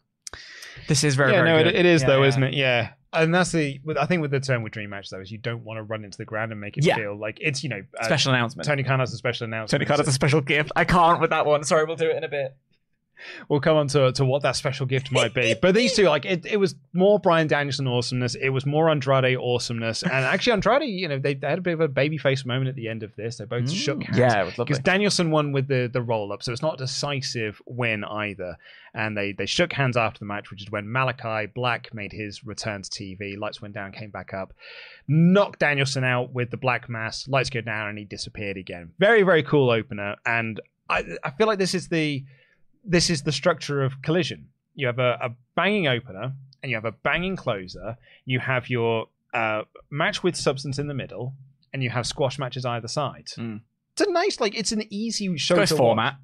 this is very yeah, very no, it, it is Yeah, though, yeah. isn't it? Yeah. And that's the, I think with the term with dream match though, is you don't want to run into the ground and make it Yeah. feel like it's, you know, uh, special announcement Tony Khan has a special announcement. Tony Khan has a special gift. I can't with that one. Sorry, we'll do it in a bit. We'll come on to, to what that special gift might be. But these two, like, it, it was more Bryan Danielson awesomeness. It was more Andrade awesomeness. And actually, Andrade, you know, they, they had a bit of a babyface moment at the end of this. They both mm, shook hands. Yeah, it was lovely. Because Danielson won with the, the roll up. So it's not a decisive win either. And they, they shook hands after the match, which is when Malachi Black made his return to TV. Lights went down, came back up, knocked Danielson out with the black mass. Lights go down, and he disappeared again. Very, very cool opener. And I, I feel like this is the this is the structure of collision. You have a, a banging opener and you have a banging closer. You have your uh, match with substance in the middle, and you have squash matches either side. Mm. It's a nice, like, it's an easy show He's got his to format. watch.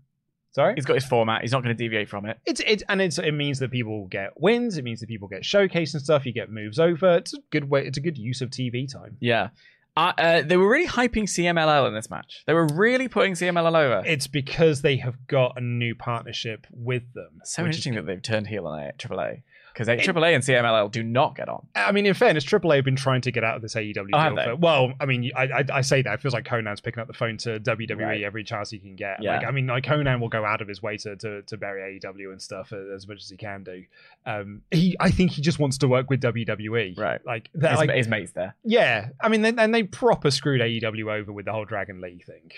Sorry, He's got his format. He's not going to deviate from it. it's it's and it's it means that people get wins. It means that people get showcased and stuff. You get moves over. It's a good way. It's a good use of TV time. Yeah. Uh, uh, they were really hyping CMLL in this match. They were really putting CMLL over. It's because they have got a new partnership with them. so which is interesting that they've turned heel on AAA. Because AAA and CMLL do not get on. I mean, in fairness, AAA have been trying to get out of this AEW Oh, deal. For, well, I mean, I, I, I say that it feels like Konnan's picking up the phone to WWE Right. every chance he can get. Yeah. Like, I mean, like Conan will go out of his way to to, to bury AEW and stuff uh, as much as he can do. Um, he, I think, he just wants to work with WWE. Right. Like, His, like his mate's there. yeah. I mean, they, and they proper screwed AEW over with the whole Dragon Lee thing.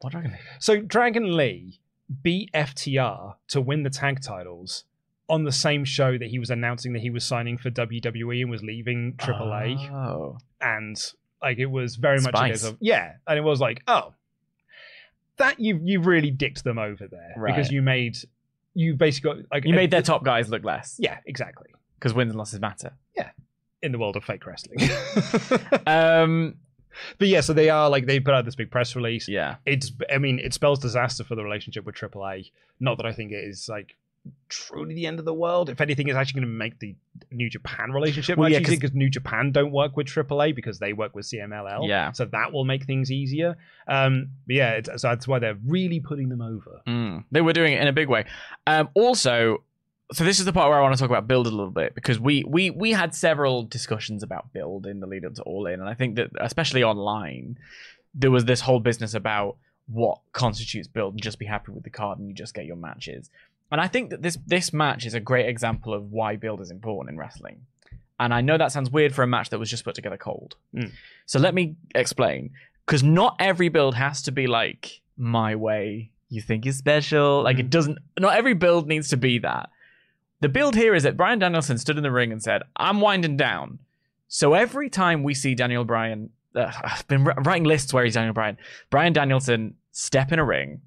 What Dragon Lee? So Dragon Lee beat FTR to win the tag titles on the same show that he was announcing that he was signing for WWE and was leaving AAA Oh. and like it was very much a case of yeah, and it was like oh, that you you really dicked them over there because you made you basically got like You made their top guys look less. yeah exactly Because wins and losses matter. Yeah, in the world of fake wrestling. *laughs* *laughs* Um. but yeah, so they are like they put out this big press release. Yeah. It's I mean it spells disaster for the relationship with AAA. Not that I think it is like truly the end of the world. If anything, it's actually going to make the New Japan relationship Well, much yeah, easier 'cause- because New Japan don't work with AAA because they work with CMLL. Yeah. so that will make things easier. Um, but yeah, it's, so that's why they're really putting them over. Mm, they were doing it in a big way. Um, also, so this is the part where I want to talk about build a little bit because we we we had several discussions about build in the lead up to All In, and I think that especially online, there was this whole business about what constitutes build and just be happy with the card and you just get your matches. And I think that this this match is a great example of why build is important in wrestling. And I know that sounds weird for a match that was just put together cold. Mm. So let me explain. Because not every build has to be like my way you think is special. Like it doesn't, not every build needs to be that. The build here is that Bryan Danielson stood in the ring and said, I'm winding down. So every time we see Daniel Bryan, uh, I've been wri- writing lists where he's Daniel Bryan, Brian Danielson step in a ring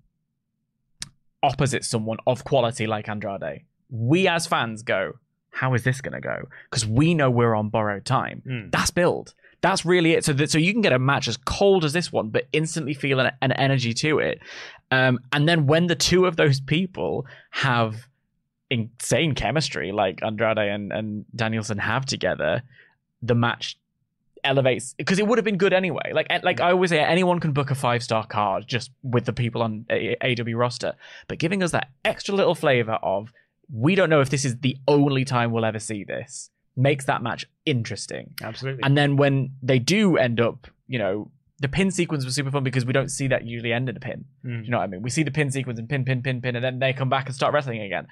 opposite someone of quality like Andrade. We as fans go, how is this going to go? Because we know we're on borrowed time. Mm. That's build. That's really it. So that so you can get a match as cold as this one, but instantly feel an, an energy to it. Um, and then when the two of those people have insane chemistry, like Andrade and, and Danielson have together, the match elevates because it would have been good anyway. Like like I always say, anyone can book a five star card just with the people on AW roster, but giving us that extra little flavor of we don't know if this is the only time we'll ever see this makes that match interesting. Absolutely. And then when they do end up, you know, the pin sequence was super fun because we don't see that usually end in a pin. Mm. You know what I mean? We see the pin sequence and pin, pin, pin, pin, and then they come back and start wrestling again.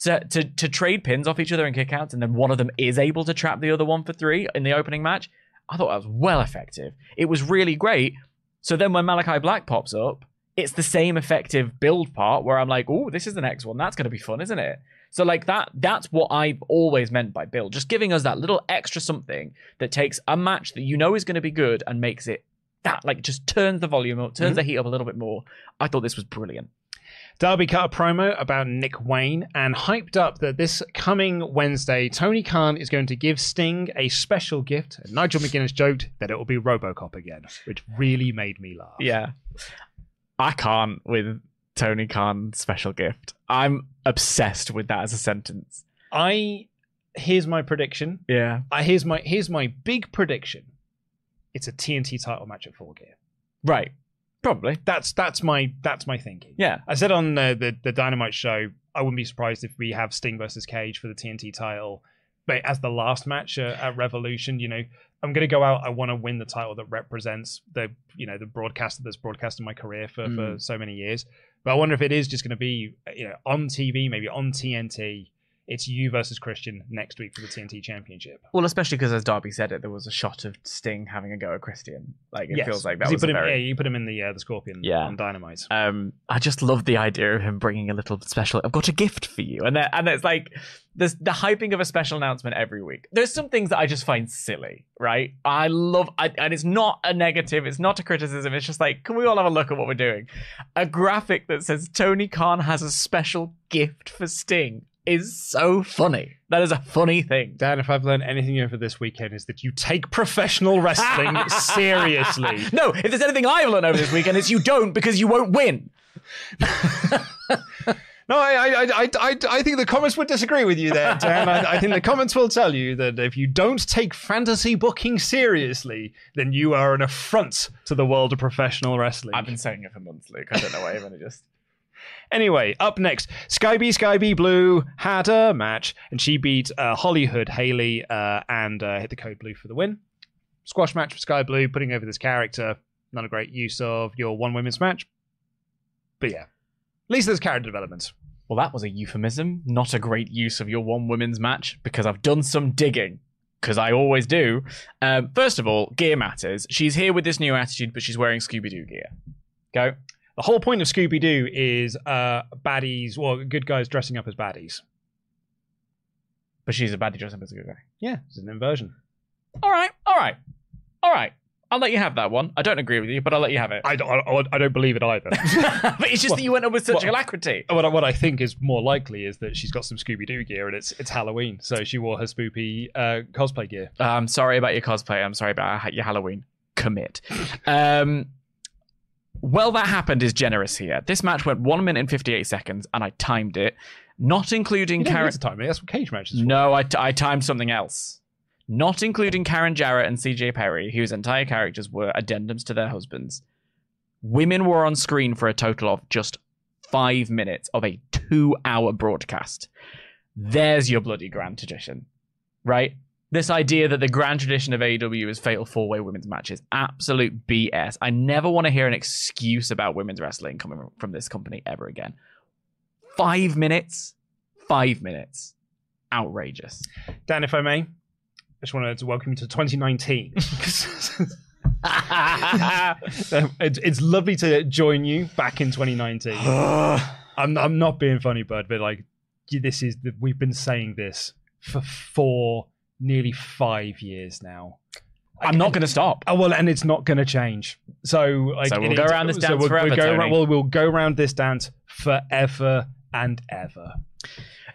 To, to, to trade pins off each other and kick kickouts, and then one of them is able to trap the other one for three in the opening match. I thought that was well effective. It was really great. So then when Malachi Black pops up, it's the same effective build part where I'm like, oh, this is the next one. That's going to be fun, isn't it? So like that, that's what I've always meant by build. Just giving us that little extra something that takes a match that you know is going to be good and makes it that like just turns the volume up, turns mm-hmm. the heat up a little bit more. I thought this was brilliant. Darby cut a promo about Nick Wayne and hyped up that this coming Wednesday, Tony Khan is going to give Sting a special gift. And Nigel McGuinness joked that it will be Robocop again, which really made me laugh. Yeah. I can't with Tony Khan special gift. I'm obsessed with that as a sentence. I here's my prediction. Yeah. Uh, here's my here's my big prediction. It's a TNT title match at Full Gear. Right. Probably. That's that's my that's my thinking. Yeah. I said on the, the the Dynamite show, I wouldn't be surprised if we have Sting versus Cage for the TNT title, but as the last match uh, at Revolution, you know, I'm going to go out. I want to win the title that represents the you know the broadcaster that's broadcasted my career for for Mm. so many years. But I wonder if it is just going to be you know on TV, maybe on TNT. It's you versus Christian next week for the TNT Championship. Well, especially because as Darby said it, there was a shot of Sting having a go at Christian. Like it Yes, feels like that you was put a him. very. Yeah, you put him in the uh, the Scorpion Yeah. on Dynamite. um, I just love the idea of him bringing a little special. I've got a gift for you, and and it's like there's the hyping of a special announcement every week. There's some things that I just find silly, right? I love, I, and it's not a negative, it's not a criticism. It's just like, can we all have a look at what we're doing? A graphic that says Tony Khan has a special gift for Sting is so funny. That is a funny thing. Dan, if I've learned anything over this weekend, is that you take professional wrestling *laughs* seriously. No, if there's anything I've learned over this weekend, it's you don't because you won't win. No, I, I, I, I, I think the comments would disagree with you there, Dan. I, I think the comments will tell you that if you don't take fantasy booking seriously, then you are an affront to the world of professional wrestling. I've been saying it for months, Luke. I don't know why I'm just. Anyway, up next, Sky B Sky B Blue had a match, and she beat uh, Hollywood Haley uh, and uh, hit the code blue for the win. Squash match for Skye Blue, putting over this character. Not a great use of your one women's match, but yeah, at least there's character development. Well, that was a euphemism, not a great use of your one women's match, because I've done some digging. Because I always do. Um, first of all, gear matters. She's here with this new attitude, but she's wearing Scooby Doo gear. Go. The whole point of Scooby Doo is uh, baddies, well, good guys dressing up as baddies. But she's a baddie dressed up as a good guy. Yeah, it's an inversion. All right, all right, all right. I'll let you have that one. I don't agree with you, but I'll let you have it. I don't, I, I don't believe it either. *laughs* but it's just that you went up with such alacrity. what, I, what I think is more likely is that she's got some Scooby Doo gear and it's it's Halloween, so she wore her spoopy uh, cosplay gear. I'm sorry about your cosplay. I'm sorry about your Halloween. Commit. Um, well, that happened is generous here. This match went one minute and 58 seconds, and I timed it, not including Karen. time it. That's what cage matches. for. No, I, I timed something else. Not including Karen Jarrett and CJ Perry, whose entire characters were addendums to their husbands. Women were on screen for a total of just five minutes of a two hour broadcast. There's your bloody grand tradition, right? This idea that the grand tradition of AEW is fatal four way women's matches, absolute BS. I never want to hear an excuse about women's wrestling coming from this company ever again. Five minutes? Five minutes. Outrageous. Dan, if I may, I just wanted to welcome you to 2019. Um, *laughs* *laughs* it's, it's lovely to join you back in 2019. *sighs* I'm I'm not being funny, bud, but like this is the, we've been saying this for four, nearly five years now. I'm not going to stop. Oh well, and it's not going to change. So, like, So we'll go around this dance we'll, forever, We'll go, Tony. around, well, we'll go around this dance forever and ever.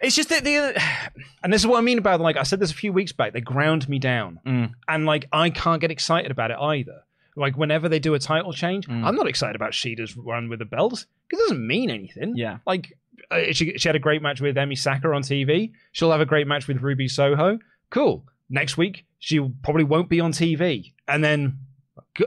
It's just that the. *sighs* And this is what I mean about like I said this a few weeks back. They ground me down, Mm. and like I can't get excited about it either. Like whenever they do a title change, Mm. I'm not excited about Shida's run with the belts because it doesn't mean anything. Yeah. Like uh, she she had a great match with Emmy Saka on TV. She'll have a great match with Ruby Soho. Cool. Next week she probably won't be on TV, and then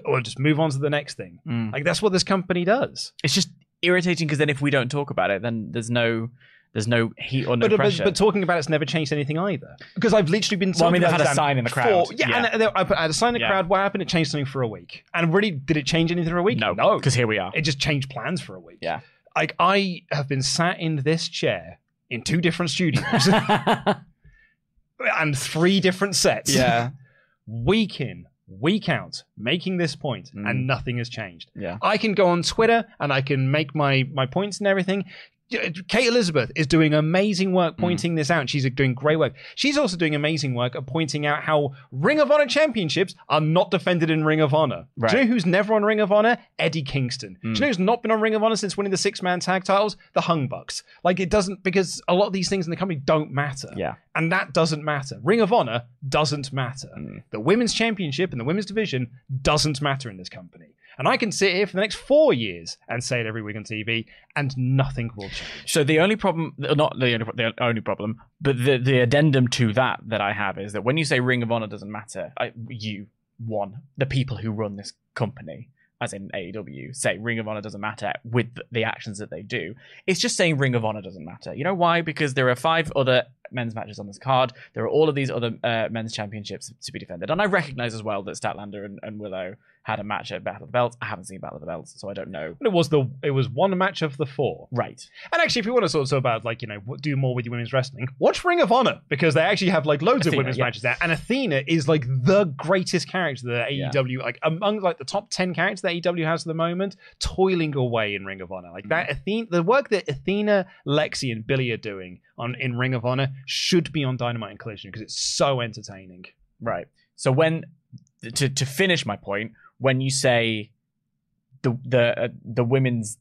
or just move on to the next thing. Mm. Like that's what this company does. It's just irritating because then if we don't talk about it, then there's no. There's no heat or no but, but, pressure. but talking about it's never changed anything either. Because I've literally been. Well, I mean, about had a sign in the for- crowd. yeah, Yeah. and I, I had a sign in the Yeah. crowd. What happened? It changed something for a week. And really, did it change anything for a week? no, no. because here we are. it just changed plans for a week. Yeah. Like I have been sat in this chair in two different studios *laughs* and three different sets. yeah, *laughs* Week in, week out, making this point, Mm. and nothing has changed. yeah. I can go on Twitter and I can make my my points and everything. Kate Elizabeth is doing amazing work Mm. pointing this out. She's doing great work. She's also doing amazing work at pointing out how Ring of Honor championships are not defended in Ring of Honor. Do you Mm. know who's never on Ring of Honor? Eddie Kingston. Do you know who's not been on Ring of Honor since winning the six man tag titles? The Hung Bucks. Like it doesn't because a lot of these things in the company don't matter. Yeah. And that doesn't matter. Ring of Honor doesn't matter. Mm. The women's championship and the women's division doesn't matter in this company. And I can sit here for the next four years and say it every week on TV, and nothing will change. So the only problem, not the only, the only problem, but the the addendum to that that I have is that when you say Ring of Honor doesn't matter, I, you one the people who run this company, as in AEW, say Ring of Honor doesn't matter with the actions that they do. It's just saying Ring of Honor doesn't matter. You know why? Because there are five other men's matches on this card. There are all of these other uh, men's championships to be defended, and I recognize as well that Statlander and, and Willow had a match at Battle of the Belts. I haven't seen Battle of the Belts, so I don't know. But it was the it was one match of the four. Right. And actually, if you want to sort of talk about like you know do more with your women's wrestling, watch Ring of Honor because they actually have like loads of women's yeah. matches there, and Athena is like the greatest character that Yeah. AEW like among like the top ten characters that AEW has at the moment, toiling away in Ring of Honor. Like Mm. that Athena, the work that Athena, Lexi, and Billy are doing on in Ring of Honor should be on Dynamite and Collision because it's so entertaining. Right. So when to to finish my point, when you say the the uh, the women's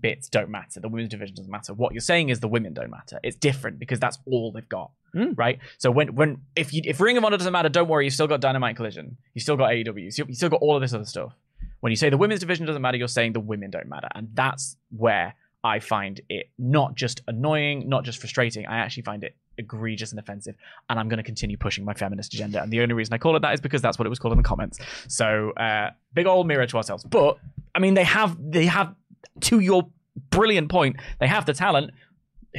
bits don't matter, the women's division doesn't matter. What you're saying is the women don't matter. It's different because that's all they've got, Mm. right? So when when if you if Ring of Honor doesn't matter, don't worry, you've still got Dynamite and Collision, you still got AEW, you still, you still got all of this other stuff. When you say the women's division doesn't matter, you're saying the women don't matter, and that's where I find it not just annoying, not just frustrating. I actually find it egregious and offensive, and I'm going to continue pushing my feminist agenda. And the only reason I call it that is because that's what it was called in the comments. So uh, big old mirror to ourselves. But I mean, they have they have to your brilliant point, they have the talent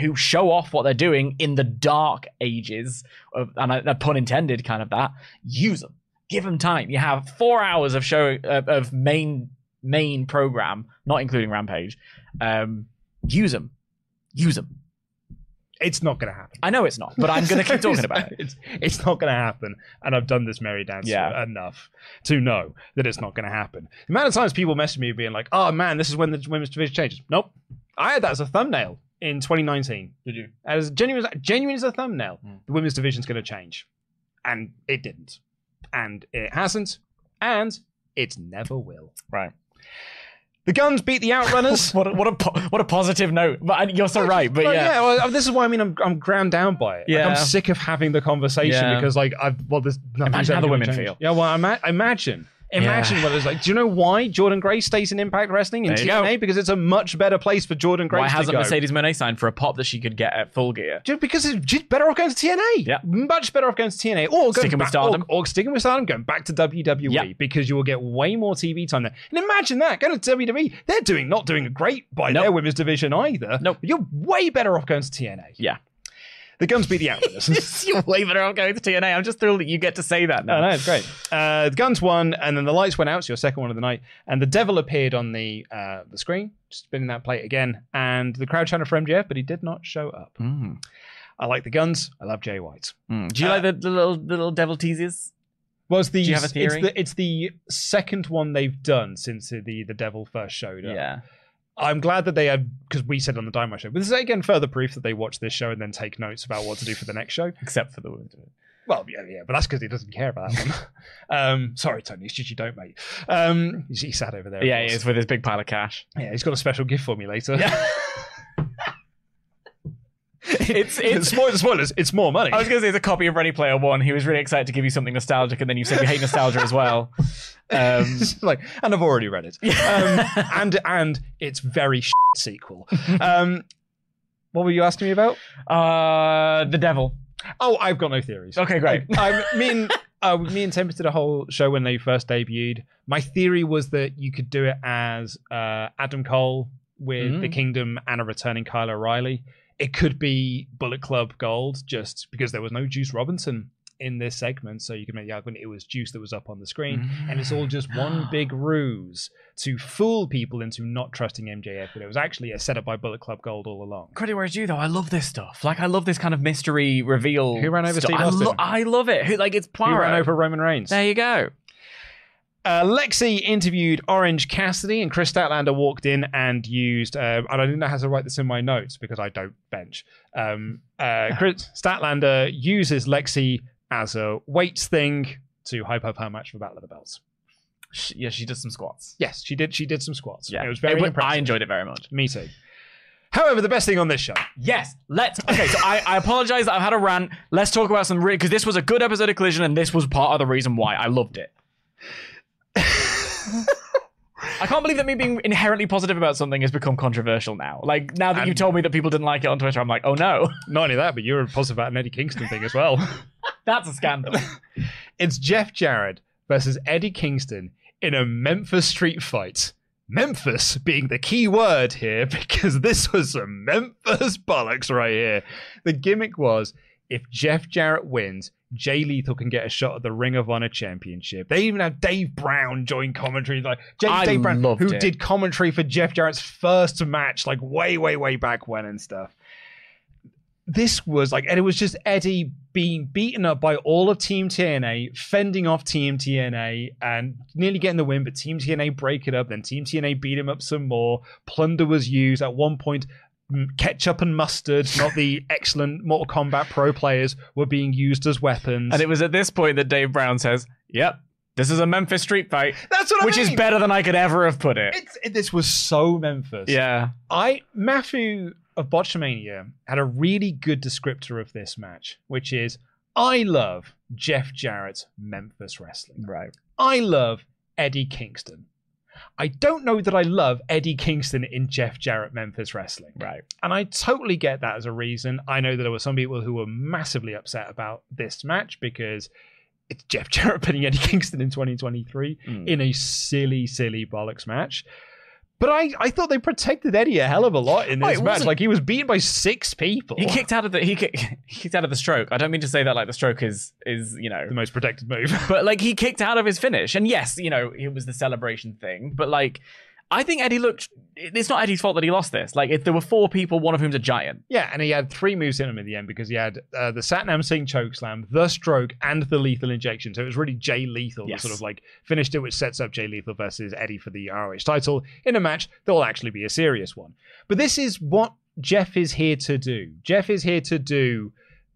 who show off what they're doing in the dark ages of, and a, pun intended, kind of that. Use them, give them time. You have four hours of show uh, of main main program, not including Rampage. Um, use them, use them. It's not going to happen. I know it's not, but I'm going to keep *laughs* talking about it. It's, it's not going to happen. And I've done this merry dance Yeah. enough to know that it's not going to happen. The amount of times people message me being like, oh man, this is when the women's division changes. Nope. I had that as a thumbnail in 2019. Did you? As genuine, genuine as a thumbnail, Hmm. the women's division's going to change. And it didn't. And it hasn't. And it never will. Right. The Gunns beat the outrunners. *laughs* What a, what a po- what a positive note. But I- you're so right. But Well, yeah. well, this is why I mean I'm I'm ground down by it. Like, Yeah. I'm sick of having the conversation Yeah. because like I've well there's Imagine how the women feel. Yeah, well ima- imagine. Imagine Yeah. what it's like. Do you know why Jordynne Grace stays in Impact Wrestling in TNA? Because it's a much better place for Jordynne Grace Why to hasn't go. Mercedes Moné signed for a pop that she could get at Full Gear? Just because it's better off going to TNA. Yeah. Much better off going to TNA. Or going Sticking with Stardom. Or, or sticking with Stardom, going back to WWE Yeah. because you will get way more TV time there. And imagine that. Going to WWE, they're doing not doing a great by Nope. their women's division either. Nope. You're way better off going to TNA. Yeah. The Gunns beat the Outrunners. *laughs* You're way better off going to TNA. I'm just thrilled that you get to say that now. No, no, it's great. Uh, the Gunns won, and then the lights went out. So your second one of the night, and the devil appeared on the uh, the screen, spinning that plate again, and the crowd chanted for MJF, but he did not show up. Mm. I like the Gunns. I love Jay White. Mm. Do you Uh, like the, the little the little devil teases? Was the Do you have a It's the, it's the second one they've done since the the devil first showed up. Yeah. I'm glad that they had because we said on the Dynamite show. But this is again further proof that they watch this show and then take notes about what to do for the next show. Except for the Well, yeah, yeah, but that's because he doesn't care about that one. *laughs* um, sorry, Tony, it's just you don't, mate. Um, he's, he's sat over there. Yeah, he is with his big pile of cash. Yeah, he's got a special gift for me later. *laughs* It's it's *laughs* spoilers, spoilers. It's more money. I was going to say it's a copy of Ready Player One. He was really excited to give you something nostalgic, and then you said you hate nostalgia as well. Um, *laughs* like, and I've already read it. Um, and and it's very shit sequel. Um, what were you asking me about? uh, the devil. Oh, I've got no theories. Okay, great. I, I me and uh, me and Tempest did a whole show when they first debuted. My theory was that you could do it as uh, Adam Cole with Mm. the Kingdom and a returning Kyle O'Reilly. It could be Bullet Club Gold, just because there was no Juice Robinson in this segment, so you can make the argument it was Juice that was up on the screen, and it's all mm. just one *gasps* big ruse to fool people into not trusting MJF. But it was actually a setup by Bullet Club Gold all along. Credit where it's due, though. I love this stuff. Like, I love this kind of mystery reveal. Who ran over stuff. Steve I, Austin? I love it. Who, like, it's Poirot. ran over Roman Reigns. There you go. Uh, Lexi interviewed Orange Cassidy, and Kris Statlander walked in and used. Uh, and I didn't know how to write this in my notes because I don't bench. Um, uh, *laughs* Kris Statlander uses Lexi as a weights thing to hype up her match for Battle of the Belts. Sh yeah, she does some squats. Yes, she did. She did some squats. Yeah, it was very wa- impressive. I enjoyed it very much. Me too. However, the best thing on this show. Yes, let's. Okay, so I, I apologize that I've had a rant. Let's talk about some because this was a good episode of Collision, and this was part of the reason why I loved it. *laughs* I can't believe that me being inherently positive about something has become controversial now. Like now that And- you've told me that people didn't like it on Twitter, I'm like, oh no, *laughs* Not only that, but you're positive about an Eddie Kingston thing as well. *laughs* that's a scandal. it's Jeff Jarrett versus Eddie Kingston in a Memphis street fight Memphis being the key word here because this was some Memphis bollocks right here. The gimmick was if Jeff Jarrett wins, Jay Lethal can get a shot at the Ring of Honor Championship. They even have Dave Brown join commentary, like Jay, I Dave Brown, who it. did commentary for Jeff Jarrett's first match, like way, way, way back when and stuff. This was like, and it was just Eddie being beaten up by all of Team TNA, fending off Team TNA, and nearly getting the win. But Team TNA break it up. Then Team TNA beat him up some more. Plunder was used at one point ketchup and mustard, not the *laughs* excellent Mortal Kombat pro players, were being used as weapons. And it was at this point that Dave Brown says, "Yep, this is a Memphis street fight, That's what I which is better than I could ever have put it." It's, it, this was so Memphis. Yeah, I Matthew of Botchamania had a really good descriptor of this match, which is I love Jeff Jarrett's Memphis wrestling. right. I love Eddie Kingston. I don't know that I love Eddie Kingston in Jeff Jarrett Memphis wrestling. Right. And I totally get that as a reason. I know that there were some people who were massively upset about this match because it's Jeff *laughs* Jarrett putting Eddie Kingston in 2023 Mm. in a silly, silly bollocks match. But I, I thought they protected Eddie a hell of a lot in Oh, this it match. Like he was beaten by six people. He kicked out of the he *laughs* he kicked out of the stroke. I don't mean to say that like the stroke is is you know the most protected move. *laughs* but like he kicked out of his finish. And yes, you know, it was the celebration thing, but like I think Eddie looked it's not Eddie's fault that he lost this. Like if there were four people, one of whom's a giant. Yeah, and he had three moves in him in the end because he had uh, the Satnam Singh choke slam, the stroke, and the lethal injection. So it was really Jay Lethal Yes. that sort of like finished it, which sets up Jay Lethal versus Eddie for the ROH title in a match that will actually be a serious one. But this is what Jeff is here to do. Jeff is here to do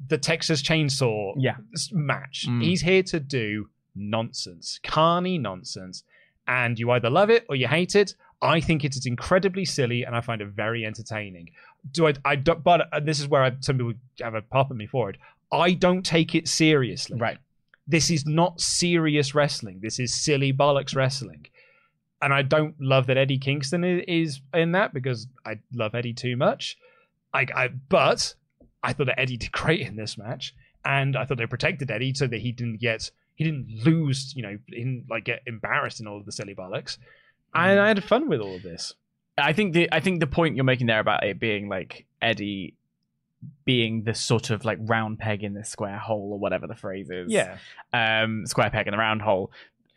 the Texas Chainsaw Yeah. match. Mm. He's here to do nonsense, carny nonsense, and you either love it or you hate it. I think it is incredibly silly, and I find it very entertaining. Do I? I don't, but uh, this is where I, some people have a pop at me for it. I don't take it seriously. Right. This is not serious wrestling. This is silly bollocks wrestling. And I don't love that Eddie Kingston is in that because I love Eddie too much. I, I but I thought that Eddie did *laughs* great in this match, and I thought they protected Eddie so that he didn't get he didn't lose, you know, he didn't like get embarrassed in all of the silly bollocks. And I had fun with all of this. I think the I think the point you're making there about it being like Eddie being the sort of like round peg in the square hole or whatever the phrase is. Yeah. Um square peg in the round hole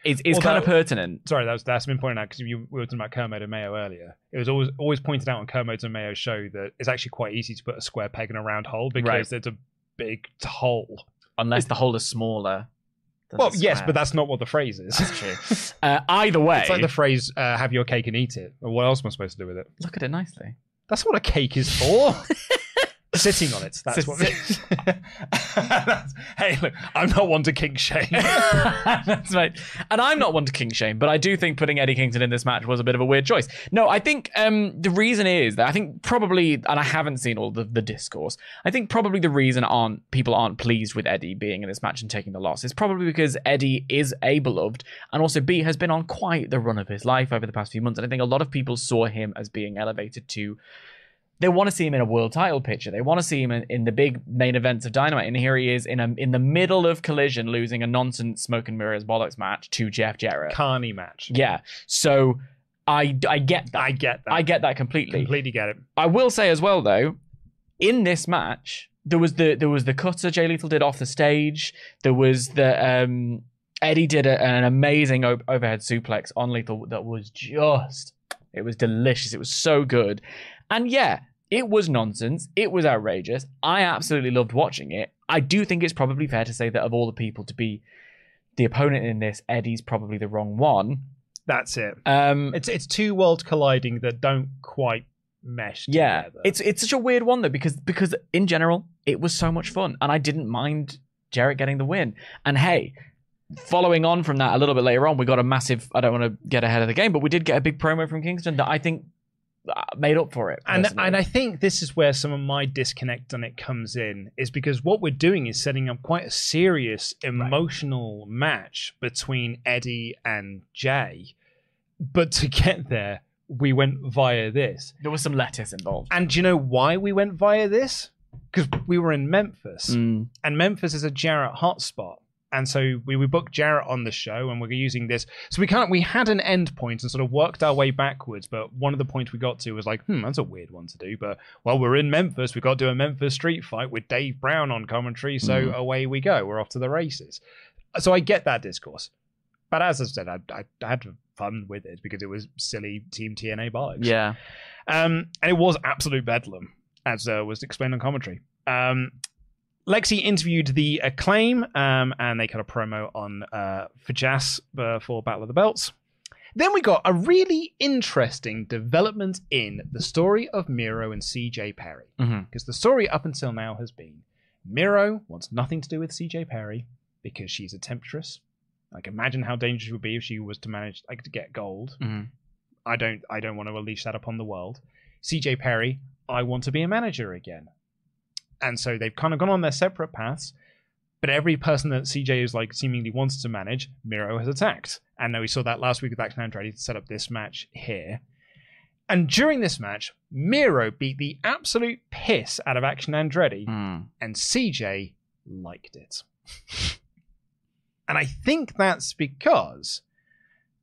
is is Although- kind of pertinent. Sorry, that was that's been pointed out because we were talking about Kermode and Mayo earlier. It was always always pointed out on Kermode's and Mayo's show that it's actually quite easy to put a square peg in a round hole because Right. there's a big hole. Unless the hole is smaller. Well, yes, but that's not what the phrase is. That's true. *laughs* Uh, either way, It's like the phrase uh, "have your cake and eat it." What else am I supposed to do with it? look at it nicely. That's what a cake is for. *laughs* Sitting on it. That's what. *laughs* That's- hey, look, I'm not one to king shame. *laughs* *laughs* That's right. And I'm not one to king shame, but I do think putting Eddie Kingston in this match was a bit of a weird choice. No, I think um, the reason is that I think probably, and I haven't seen all the, the discourse. I think probably the reason aren't people aren't pleased with Eddie being in this match and taking the loss is probably because Eddie is a beloved, and also B has been on quite the run of his life over the past few months, and I think a lot of people saw him as being elevated to they want to see him in a world title picture. They want to see him in, in the big main events of Dynamite. And here he is in a, in the middle of Collision, losing a nonsense smoke and mirrors bollocks match to Jeff Jarrett. Carney match. Yeah. So I, I get that. I get that. I get that completely. completely get it. I will say as well though, in this match, there was the there was the cutter Jay Lethal did off the stage. There was the um Eddie did a, an amazing overhead suplex on Lethal that was just it was delicious. It was so good. And yeah, it was nonsense. It was outrageous. I absolutely loved watching it. I do think it's probably fair to say that of all the people to be the opponent in this, Eddie's probably the wrong one. That's it. Um, It's it's two worlds colliding that don't quite mesh. yeah together. it's it's such a weird one though because because in general it was so much fun and i didn't mind jarrett getting the win and hey following on from that a little bit later on we got a massive i don't want to get ahead of the game but we did get a big promo from kingston that i think made up for it and personally. and I think this is where some of my disconnect on it comes in is because what we're doing is setting up quite a serious emotional match between Eddie and Jay, but to get there we went via this. there was some lettuce involved And do you know why we went via this? Because we were in Memphis, Mm, and Memphis is a Jarrett hotspot. And so we, we booked Jarrett on the show, and we're using this. So we can't. We had an end point and sort of worked our way backwards. But one of the points we got to was like, hmm, that's a weird one to do. But well, we're in Memphis. We've got to do a Memphis street fight with Dave Brown on commentary. So away we go. We're off to the races. So I get that discourse. But as I said, I, I, I had fun with it because it was silly Team TNA bollocks. Yeah. Um, and it was absolute bedlam, as uh, was explained on commentary. Um, Lexi interviewed the Acclaim, um, and they cut a promo on uh, Fajas uh, for Battle of the Belts. Then we got a really interesting development in the story of Miro and CJ Perry. Because the story up until now has been Miro wants nothing to do with CJ Perry because she's a temptress. Like imagine how dangerous it would be if she was to manage like to get gold. Mhm. I don't I don't want to unleash that upon the world. CJ Perry, I want to be a manager again. And so they've kind of gone on their separate paths. But every person that CJ is like seemingly wants to manage, Miro has attacked. And now we saw that last week with Action Andretti to set up this match here. And during this match, Miro beat the absolute piss out of Action Andretti, Mm. and CJ liked it. *laughs* and I think that's because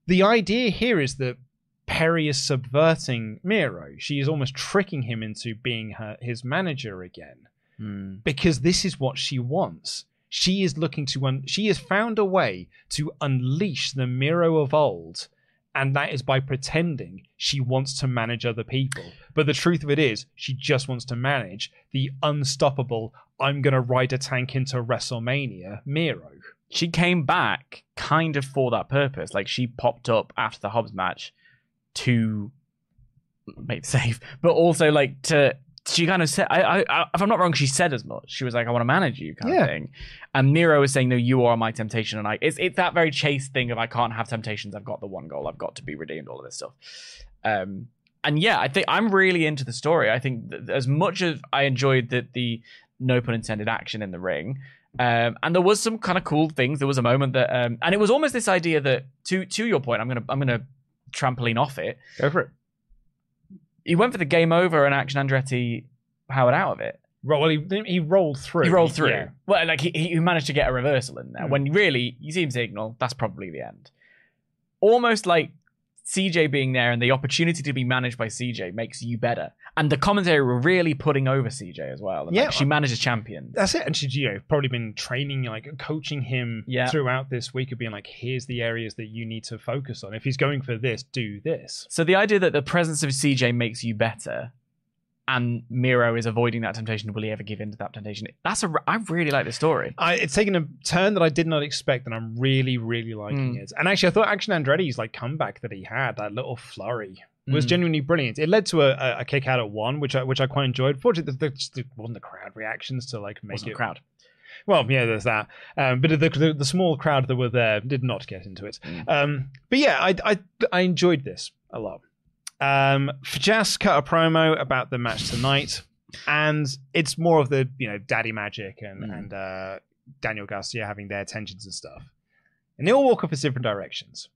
the idea here is that Perry is subverting Miro. She is almost tricking him into being her his manager again Mm. because this is what she wants. She is looking to un- she has found a way to unleash the Miro of old, and that is by pretending she wants to manage other people. But the truth of it is, she just wants to manage the unstoppable. I'm gonna ride a tank into WrestleMania, Miro. She came back kind of for that purpose. Like she popped up after the Hobbs match to make the save, but also like to she kind of said, I, I, if I'm not wrong, she said as much. She was like, "I want to manage you," kind Yeah. of thing. And Miro was saying, "No, you are my temptation," and I, it's it's that very chase thing of I can't have temptations. I've got the one goal. I've got to be redeemed. All of this stuff. Um, and yeah, I think I'm really into the story. I think that as much as I enjoyed the the no pun intended action in the ring, um, and there was some kind of cool things. There was a moment that, um, and it was almost this idea that to to your point, I'm gonna I'm gonna trampoline off it. Go for it. He went for the game over, and Action Andretti powered out of it. Well, he he rolled through. He rolled through. Yeah. Well, like he, he managed to get a reversal in there. Mm. When really you see him signal, that's probably the end. Almost like CJ being there and the opportunity to be managed by CJ makes you better. And the commentary were really putting over CJ as well. And, like, Yeah. she manages champions. That's it. And she's you know probably been training, like coaching him Yeah. throughout this week of being like, here's the areas that you need to focus on. If he's going for this, do this. So the idea that the presence of CJ makes you better, and Miro is avoiding that temptation, will he ever give in to that temptation? That's a. I really like the story. I, it's taken a turn that I did not expect, and I'm really, really liking Mm. it. And actually, I thought Action Andretti's like comeback that he had, that little flurry, was Mm. genuinely brilliant. It led to a, a, kick out at one, which I which I quite enjoyed. Fortunately, there just there wasn't the crowd reactions to like make Wasn't it crowd. Well, yeah, there's that. Um, but the, the the small crowd that were there did not get into it. Mm. Um, but yeah, I, I I enjoyed this a lot. Um, Fajas cut a promo about the match tonight, and it's more of the you know Daddy Magic and Mm. and uh, Daniel Garcia having their tensions and stuff, and they all walk off in different directions.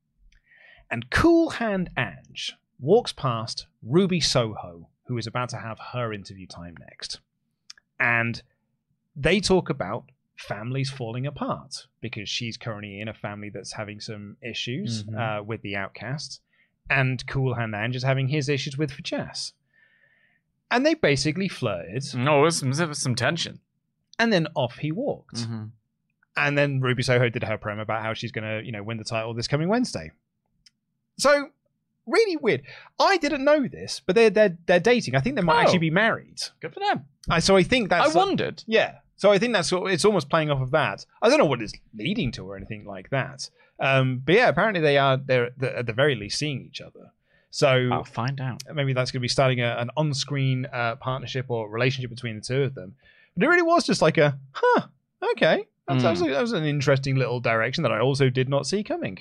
And Cool Hand Ange walks past Ruby Soho, who is about to have her interview time next, and they talk about families falling apart because she's currently in a family that's having some issues Mhm. uh, with the outcasts, and Cool Hand is having his issues with for chess. And they basically flirted, No, there's some, there was some tension. and then off he walked. Mm-hmm. And then Ruby Soho did her promo about how she's going to, you know, win the title this coming Wednesday. So, really weird. I didn't know this, but they're they're they're dating. I think they might Oh. actually be married. Good for them. I, so I think that's I wondered. Yeah. So I think that's it's almost playing off of that. I don't know what it's leading to or anything like that. Um, but yeah, apparently they are they're, at the very least seeing each other. So I'll find out. maybe that's going to be starting a, an on-screen uh, partnership or relationship between the two of them. But it really was just like a huh, okay, that's, that, was, that was an interesting little direction that I also did not see coming.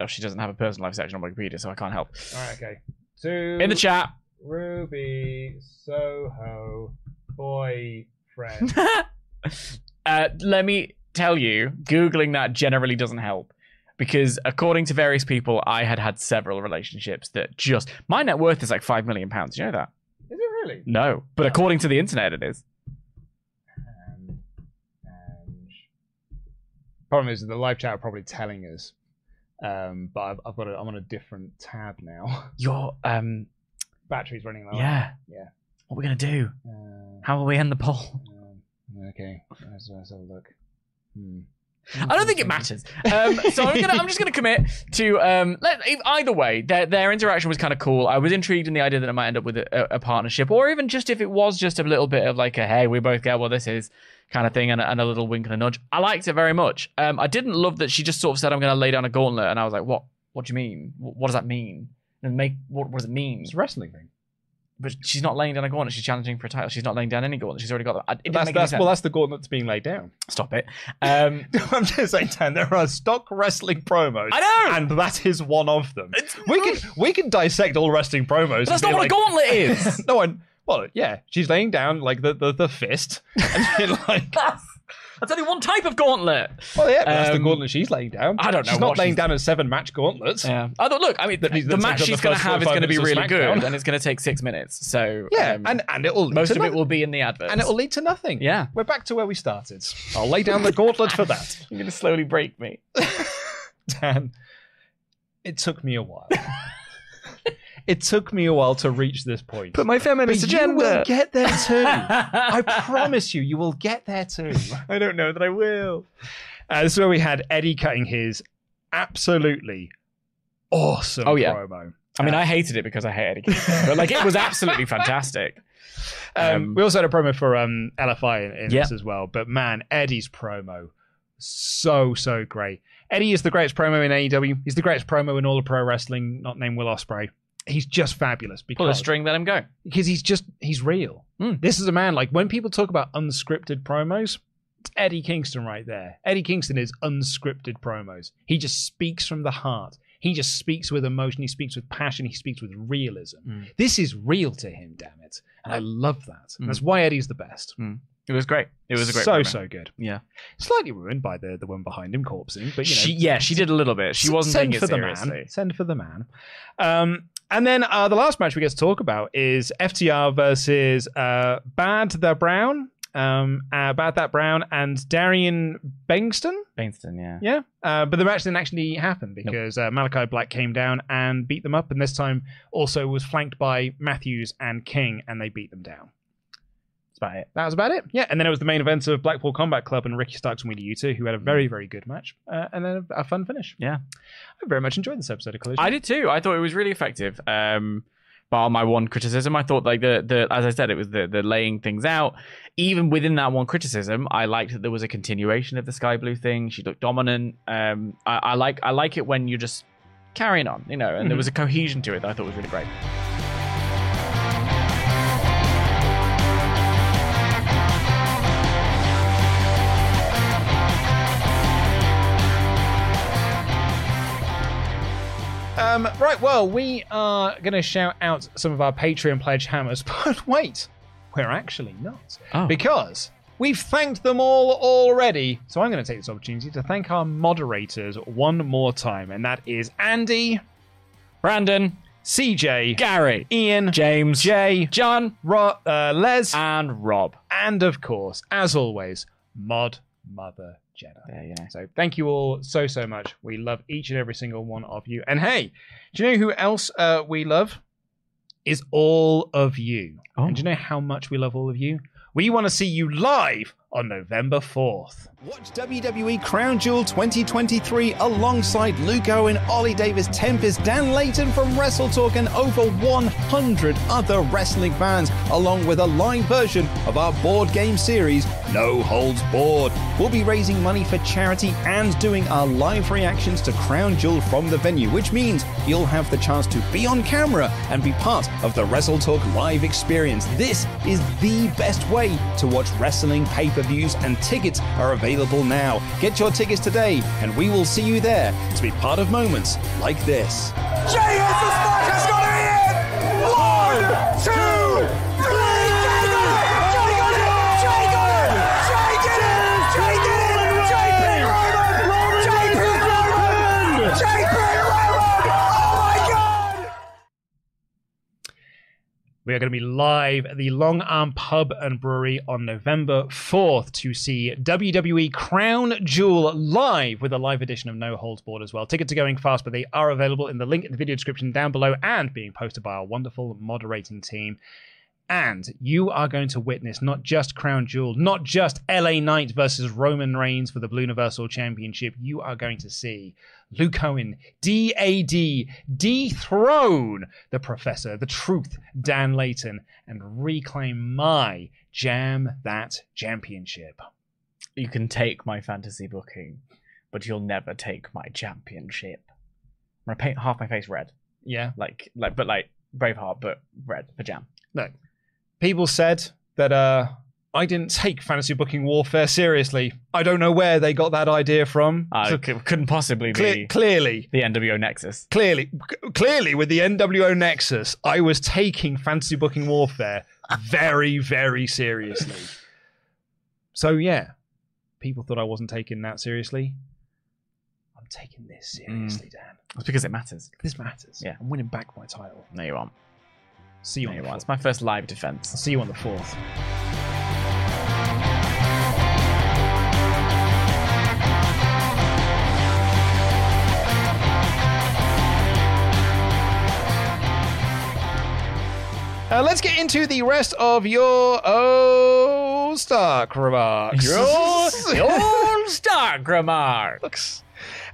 Oh, she doesn't have a personal life section on Wikipedia, so I can't help. All right, okay. To In the chat. Ruby Soho boyfriend. *laughs* uh, let me tell you, Googling that generally doesn't help. Because according to various people, I had had several relationships that just. My net worth is like £5 million. You know that? Is it really? No. But according to the internet, it is. And Problem is, the live chat are probably telling us, um, but I've, I've got. A, I'm on a different tab now. *laughs* Your um, Battery's running low. yeah, Yeah. What are we gonna do? Uh, How will we end the poll? um, okay. Let's, let's have a look. Hmm. I don't think it matters. Um, so I'm gonna, I'm just gonna commit to um, let, either way. Their their interaction was kind of cool. I was intrigued in the idea that it might end up with a, a partnership, or even just if it was just a little bit of like a hey, we both get what this is kind of thing, and, a- and a little wink and a nudge. I liked it very much. Um, I didn't love that she just sort of said, "I'm gonna lay down a gauntlet," and I was like, "What? What do you mean? What, what does that mean?" And make what, what does it mean? It's a wrestling thing. But she's not laying down a gauntlet. She's challenging for a title. She's not laying down any gauntlet. She's already got that. It That's, that's, well, that's the gauntlet that's being laid down. Stop it. Um, *laughs* I'm just saying, Dan, there are stock wrestling promos. I know! And that is one of them. we can we can dissect all wrestling promos. but that's not be what a gauntlet *laughs* is. no one. Well, yeah, she's laying down like the the, the fist, and *laughs* like, that's, that's only one type of gauntlet. well, yeah, that's the Um, gauntlet she's laying down. I don't know She's not laying she's- down a seven match gauntlet. Yeah. I thought, look, I mean, the, the match she's going to have is going to be really good, and it's going to take six minutes. So Yeah, um, and and it'll most of it will be in the advert, and it'll lead to nothing. Yeah. we're back to where we started. I'll lay down the gauntlet for that. *laughs* You're going to slowly break me. *laughs* Dan, it took me a while. *laughs* it took me a while to reach this point. But my feminist But you will get there too. *laughs* I promise you, you will get there too. I don't know that I will. Uh, this is where we had Eddie cutting his absolutely awesome Oh, yeah. promo. I mean, I hated it because I hate Eddie Kingston, but like it was absolutely *laughs* fantastic. Um, Um, we also had a promo for um, LFI in, in Yeah. this as well. But man, Eddie's promo, so, so great. Eddie is the greatest promo in AEW. He's the greatest promo in all of pro wrestling, not named Will Ospreay. He's just fabulous Pull a string, let him go. because he's just, he's real. Mm. This is a man, like when people talk about unscripted promos, it's Eddie Kingston right there. Eddie Kingston is unscripted promos. He just speaks from the heart. He just speaks with emotion. He speaks with passion. He speaks with realism. Mm. This is real to him, damn it. And I love that. Mm. That's why Eddie's the best. It was great. It was a great. so promo. so good. Yeah. Slightly ruined by the the one behind him corpsing, but you know, she, yeah, she did a little bit. She wasn't send taking it for the man. Send for the man. Um, and then uh, the last match we get to talk about is FTR versus uh, Bad the Brown, um, uh, Bad That Brown, and Darian Bengston. Bainston, yeah. Yeah, uh, but the match didn't actually happen because uh, Malakai Black came down and beat them up, and this time also was flanked by Matthews and King, and they beat them down. About it. That was about it. Yeah, and then it was the main event of Blackpool Combat Club and Ricky Starks and Wheeler Yuta, who had a very, very good match, uh, and then a, a fun finish. Yeah. I very much enjoyed this episode of Collision. I did too. I thought it was really effective. Um, bar my one criticism, I thought like the the as I said, it was the the laying things out. Even within that one criticism, I liked that there was a continuation of the Skye Blue thing. She looked dominant. Um, I, I like I like it when you're just carrying on, you know, and there was a cohesion to it that I thought was really great. Um, right, well, we are going to shout out some of our Patreon pledge hammers, *laughs* but wait, we're actually not. Oh. Because we've thanked them all already. So I'm going to take this opportunity to thank our moderators one more time, and that is Andy, Brandon, CJ, Gary, Ian, James, Jay, John, Ro- uh, Les, and Rob. and of course, as always, Mod Mother Jedi. There you go. So thank you all so so much. We love each and every single one of you. And hey, do you know who else uh, we love? Is all of you. Oh. And do you know how much we love all of you? We want to see you live on November 4th. Watch WWE Crown Jewel 2023 alongside Luke Owen, Oli Davis, Tempest, Dan Layton from WrestleTalk, and over 100 other wrestling fans, along with a live version of our board game series, No Holds Board. We'll be raising money for charity and doing our live reactions to Crown Jewel from the venue, which means you'll have the chance to be on camera and be part of the WrestleTalk live experience. This is the best way to watch wrestling pay views, and tickets are available now. Get your tickets today, and we will see you there to be part of moments like this. Has the spark has got it in! One, two, three! We are going to be live at the Long Arm Pub and Brewery on November 4th to see WWE Crown Jewel live with a live edition of No Holds Board as well. Tickets are going fast, but they are available in the link in the video description down below and being posted by our wonderful moderating team. And you are going to witness not just Crown Jewel, not just LA Knight versus Roman Reigns for the Blue Universal Championship. You are going to see Luke Owen, DAD, dethrone the Professor, the Truth, Dan Layton, and reclaim my Jam That Championship. You can take my fantasy booking, but you'll never take my championship. I'm gonna paint half my face red, Yeah. like like but like Braveheart, but red for jam. Look, people said that uh, I didn't take fantasy booking warfare seriously. I don't know where they got that idea from. Uh, So c- couldn't possibly cle- be clearly, the NWO Nexus. clearly, c- clearly, with the NWO Nexus, I was taking fantasy booking warfare very, very seriously. So yeah, people thought I wasn't taking that seriously. I'm taking this seriously, Dan. It's because it matters. This matters. Yeah. I'm winning back my title. No, you aren't. See you No, on you the aren't. It's my first live defense. I'll see you on the fourth. Uh, let's get into the rest of your oh Stark remarks. Your *laughs* your Stark remarks.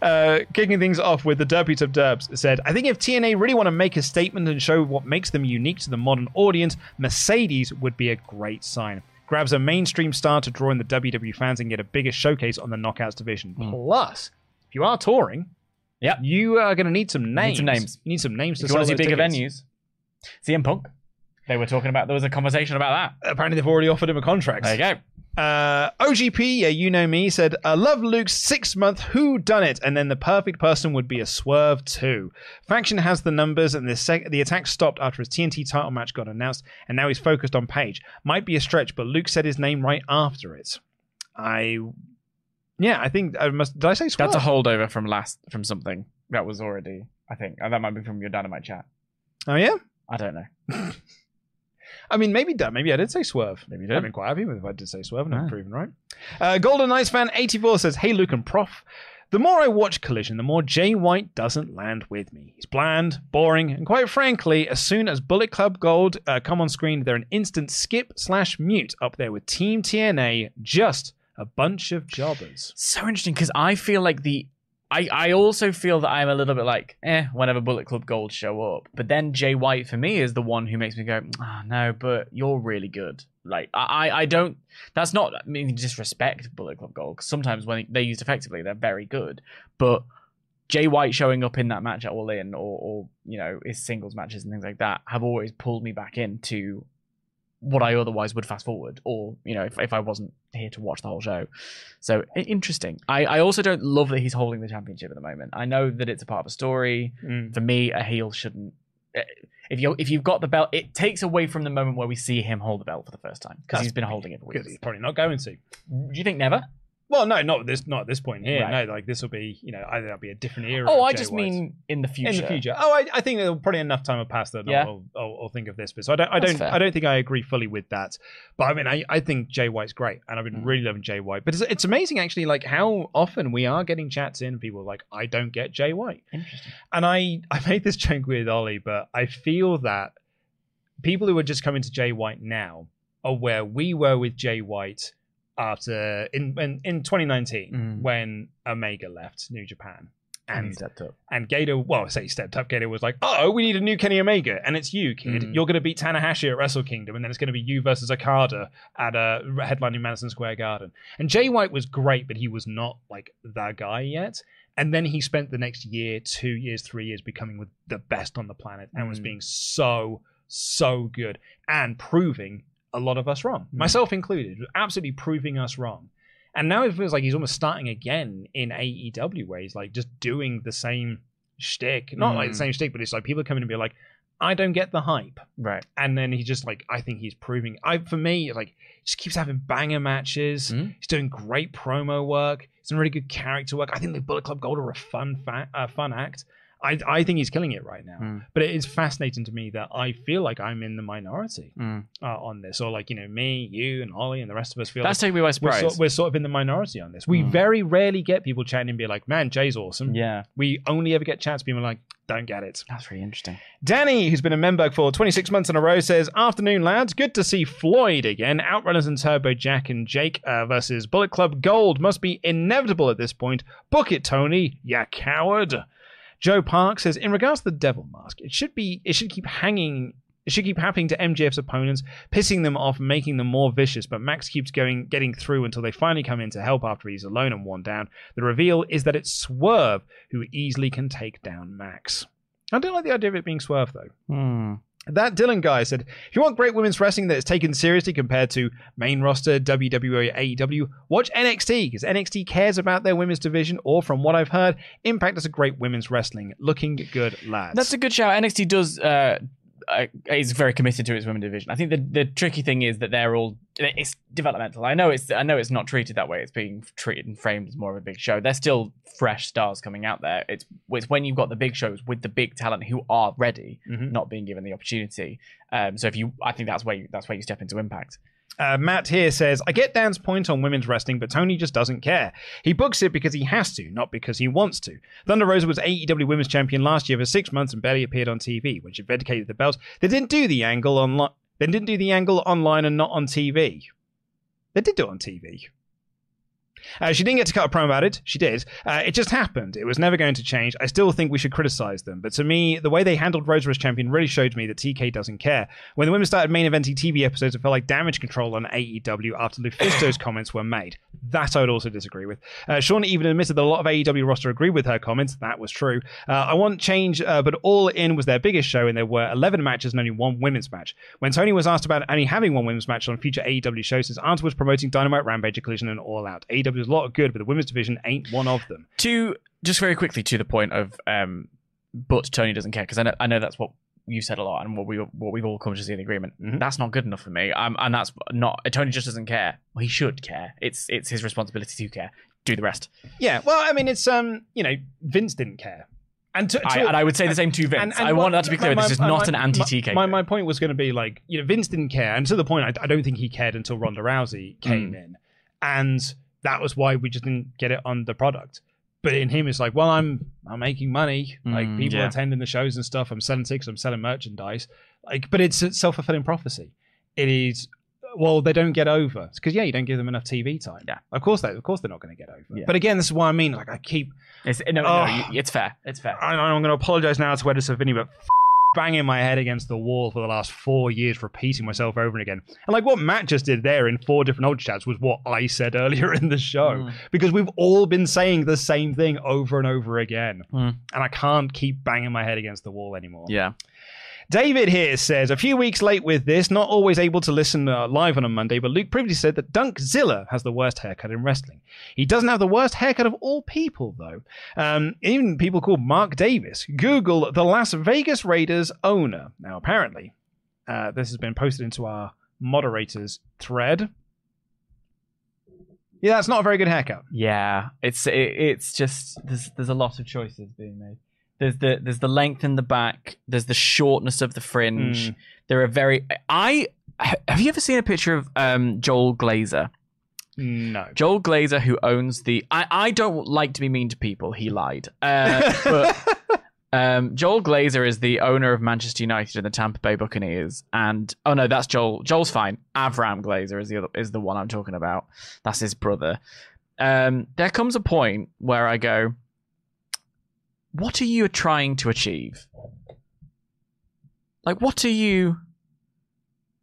Uh, kicking things off with the Derpy Tub Derbs said, I think if TNA really want to make a statement and show what makes them unique to the modern audience, Mercedes would be a great sign. Grabs a mainstream star to draw in the WWE fans and get a bigger showcase on the Knockouts division. Plus, if you are touring, Yep. you are going to need some names. Need some names. You need some names If to you want to sell see bigger tickets. venues, CM Punk. They were talking about. There was a conversation about that. Apparently, they've already offered him a contract. There you go. Uh, OGP, yeah, you know me, said, I love Luke's six month Who Done It, and then the perfect person would be a swerve too. Faction has the numbers, and the, sec- the attack stopped after his TNT title match got announced, and now he's focused on Page. Might be a stretch, but Luke said his name right after it. I. Yeah, I think I must. Did I say swerve? That's a holdover from last from something that was already. I think and that might be from your dynamite chat. Oh, yeah? I don't know. *laughs* I mean, maybe that. Maybe I did say swerve. Maybe you did. I've been quite happy with if I did say swerve, and I'm Ah. proven right. Uh, Golden Knights fan 84 says, Hey, Luke and Prof. The more I watch Collision, the more Jay White doesn't land with me. He's bland, boring, and quite frankly, as soon as Bullet Club Gold uh, come on screen, they're an instant skip slash mute up there with Team TNA, just a bunch of jobbers. So interesting because I feel like the. I, I also feel that I'm a little bit like, eh, whenever Bullet Club Gold show up. But then Jay White for me is the one who makes me go, ah, no, but you're really good. Like, I, I don't, that's not, I mean, disrespect Bullet Club Gold. 'cause sometimes when they're used effectively, they're very good. But Jay White showing up in that match at All In or, or, you know, his singles matches and things like that have always pulled me back into what I otherwise would fast forward, or you know, if, if I wasn't here to watch the whole show. So interesting. I, I also don't love that he's holding the championship at the moment. I know that it's a part of a story. Mm. For me, a heel shouldn't. eh, If you if you've got the belt, it takes away from the moment where we see him hold the belt for the first time because he's been holding it for Because weeks. he's probably not going to. Do you think never? Well, no, not this, not at this point here. Right. No, like this will be, you know, either that'll be a different era. Oh, I just mean in the future. in the future. Oh, I, I think there'll probably enough time have passed that Yeah. I'll, I'll, I'll think of this. But so I don't, I That's don't, fair. I don't think I agree fully with that. But I mean, I, I think Jay White's great, and I've been Mm. really loving Jay White. But it's, it's amazing actually, like how often we are getting chats in. People are like, I don't get Jay White, Interesting. and I, I made this joke with Ollie, but I feel that people who are just coming to Jay White now are where we were with Jay White after in in, in 2019 Mm. when Omega left New Japan. And he And stepped up. and Gedo, well, I say he stepped up. Gedo was like, "Oh, we need a new Kenny Omega, and it's you, kid. Mm. You're going to beat Tanahashi at Wrestle Kingdom, and then it's going to be you versus Okada at a headlining Madison Square Garden." And Jay White was great, but he was not like the guy yet. And then he spent the next year, two years, three years becoming with the best on the planet, and was Mm. being so, so good and proving a lot of us wrong, Mm. myself included, absolutely proving us wrong. And now it feels like he's almost starting again in AEW, where he's like just doing the same shtick. Not like the Mm. same shtick, but it's like people are coming and be like, I don't get the hype. Right. And then he just like, I think he's proving. I for me, like, he just keeps having banger matches. Mm. He's doing great promo work. He's doing really good character work. I think the Bullet Club Gold are a fun, fa- uh, fun act. I, I think he's killing it right now. Mm. But it is fascinating to me that I feel like I'm in the minority Mm. uh, on this, or like you know me, you, and Ollie, and the rest of us feel That's like taking me by we're, surprise. sort, we're sort of in the minority on this. We Mm. very rarely get people chatting and be like, "Man, Jay's awesome." yeah, We only ever get chats people like, "Don't get it." that's really interesting. Danny, who's been a member for 26 months in a row, says, Afternoon, lads. Good to see Floyd again. Outrunners and Turbo Jack and Jake uh, versus Bullet Club Gold must be inevitable at this point. Book it, Tony. Ya coward. Joe Park says, In regards to the Devil Mask, it should be, it should keep hanging. It should keep happening to MJF's opponents, pissing them off, making them more vicious. But Max keeps going, getting through until they finally come in to help after he's alone and worn down. The reveal is that it's Swerve who easily can take down Max. I don't like the idea of it being Swerve though. Hmm. That Dylan guy said, if you want great women's wrestling that is taken seriously compared to main roster WWE AEW, watch NXT because NXT cares about their women's division. Or from what I've heard, Impact is a great women's wrestling. Looking good, lads. That's a good shout. NXT does uh, uh, is very committed to its women division. I think the the tricky thing is that they're all it's developmental. I know it's I know it's not treated that way. It's being treated and framed as more of a big show. They're still fresh stars coming out there. It's it's when you've got the big shows with the big talent who are ready, Mhm. not being given the opportunity. Um, so if you, I think that's where you, that's where you step into Impact. Uh, Matt here says, I get Dan's point on women's wrestling, but Tony just doesn't care. He books it because he has to, not because he wants to. Thunder Rosa was AEW Women's Champion last year for six months and barely appeared on TV. When she vindicated the belt, they didn't do the angle online. They didn't do the angle online and not on TV. They did do it on TV. Uh, she didn't get to cut a promo about it. She did. Uh, it just happened. It was never going to change. I still think we should criticize them. But to me, the way they handled Rosa as champion really showed me that TK doesn't care. When the women started main eventing TV episodes, it felt like damage control on AEW after Lufisto's *coughs* comments were made. That I would also disagree with. Uh, Sean even admitted that a lot of AEW roster agreed with her comments. That was true. Uh, I want change, uh, but All In was their biggest show, and there were 11 matches and only one women's match. When Tony was asked about only having one women's match on future AEW shows, his answer was promoting Dynamite, Rampage, Collision, and All Out. AEW has a lot of good, but the women's division ain't one of them. To just very quickly to the point of, um, but Tony doesn't care because I know I know that's what you said a lot and what we what we've all come to see in agreement. Mhm. That's not good enough for me. Um, and that's not Tony just doesn't care. Well, he should care. It's it's his responsibility to care. Do the rest. Yeah, well, I mean, it's um, you know, Vince didn't care, and to, I, and I would say the same to Vince. and- and I want that to be clear. my- this is my- not my- an anti-TK. My, my point was going to be like, you know, Vince didn't care, and to the point, I, I don't think he cared until Ronda Rousey came Mm. in, and that was why we just didn't get it on the product. But in him, it's like, well, I'm I'm making money. Like Mm, people yeah. attending the shows and stuff. I'm selling tickets. I'm selling merchandise. Like, but it's a self fulfilling prophecy. It is. Well, they don't get over because yeah, you don't give them enough TV time. Yeah. of course they, of course they're not going to get over. Yeah. But again, this is what I mean. Like I keep It's, no, Oh. no, you- it's fair. It's fair. I, I'm going to apologize now to Edison Vinny, but banging my head against the wall for the last four years, repeating myself over and again. And like what Matt just did there in four different old chats was what I said *laughs* earlier in the show, Mm. because we've all been saying the same thing over and over again, Mm. and I can't keep banging my head against the wall anymore. Yeah. David here says, a few weeks late with this, not always able to listen uh, live on a Monday, but Luke previously said that Dunkzilla has the worst haircut in wrestling. He doesn't have the worst haircut of all people, though. Um, even people called Mark Davis. Google the Las Vegas Raiders owner. Now, apparently, uh, this has been posted into our moderators thread. Yeah, that's not a very good haircut. Yeah, it's it, it's just there's there's a lot of choices being made. There's the there's the length in the back. There's the shortness of the fringe. Mm. There are very. I have you ever seen a picture of um, Joel Glazer? No. Joel Glazer, who owns the. I, I don't like to be mean to people. He lied. Uh, but *laughs* um, Joel Glazer is the owner of Manchester United and the Tampa Bay Buccaneers. And oh no, that's Joel. Joel's fine. Avram Glazer is the other, is the one I'm talking about. That's his brother. Um, there comes a point where I go, "What are you trying to achieve? Like, what are you?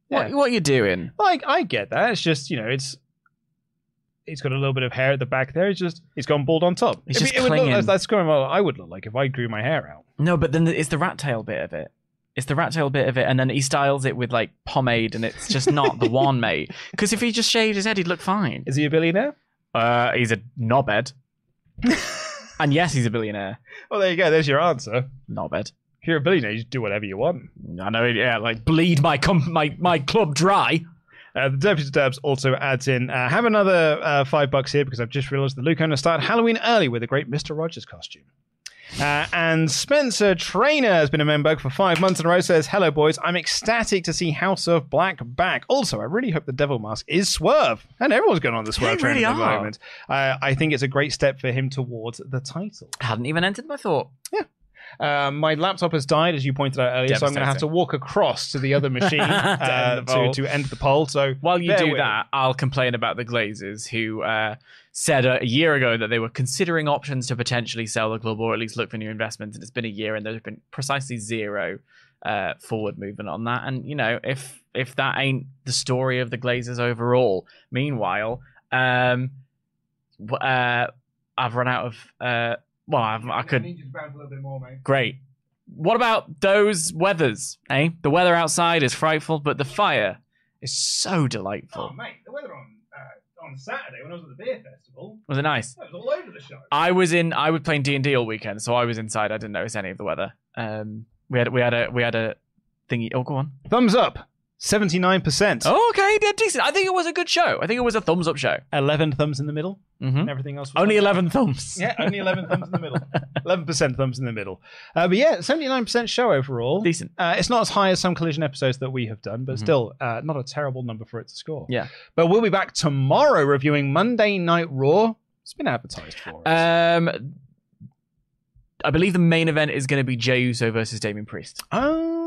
What Yeah. what are you doing? Like I get that. It's just you know, it's it's got a little bit of hair at the back there. It's just it's gone bald on top. It's If just it, look, that's, that's of what I would look like if I grew my hair out. No, but then it's the rat tail bit of it. It's the rat tail bit of it, and then he styles it with like pomade, and it's just not the one, *laughs* mate. Because if he just shaved his head, he'd look fine. Is he a billionaire? Uh, he's a knobhead, *laughs* and yes, he's a billionaire. Well, there you go. There's your answer. Knobhead. If you're a billionaire, you just do whatever you want. I know. Yeah, like bleed my com- my my club dry. Uh, the Deputy Dubs also adds in, uh, have another uh, five bucks here because I've just realised the Luke owner started Halloween early with a great Mr. Rogers costume. Uh, and Spencer Trainer has been a member for five months in a row. Says, "Hello, boys. I'm ecstatic to see House of Black back. Also, I really hope the Devil Mask is Swerve, and everyone's going on the Swerve train really at the are. moment. Uh, I think it's a great step for him towards the title. Hadn't even entered my thought. Um, my laptop has died, as you pointed out earlier, so I'm going to have to walk across to the other *laughs* machine uh, end to, to end the poll. So While you do that, I'll complain about the Glazers, who uh, said a, a year ago that they were considering options to potentially sell the club or at least look for new investments. And it's been a year, and there's been precisely zero uh, forward movement on that. And you know, if if that ain't the story of the Glazers overall, meanwhile, um, uh, I've run out of. Uh, well, I've, I could. Great. What about those weathers? Eh? The weather outside is frightful, but the fire is so delightful. Oh, mate, the weather on on Saturday when I was at the beer festival, Was it nice? it was all over the show. I was in. I was playing D and D all weekend, so I was inside. I didn't notice any of the weather. Um, we had we had a we had a thingy. Oh, go on. Thumbs up, seventy nine percent. Oh, okay, yeah, decent. I think it was a good show. I think it was a thumbs up show. Eleven thumbs in the middle, hmm and everything else. Was Only on- eleven thumbs. Yeah, only eleven thumbs in the middle. *laughs* Eleven percent thumbs in the middle. Uh, but yeah, seventy nine percent show overall. Decent. Uh, it's not as high as some collision episodes that we have done, but still uh, not a terrible number for it to score. Yeah. But we'll be back tomorrow reviewing Monday Night Raw. It's been advertised for. us. Um, I believe the main event is going to be Jey Uso versus Damian Priest. Oh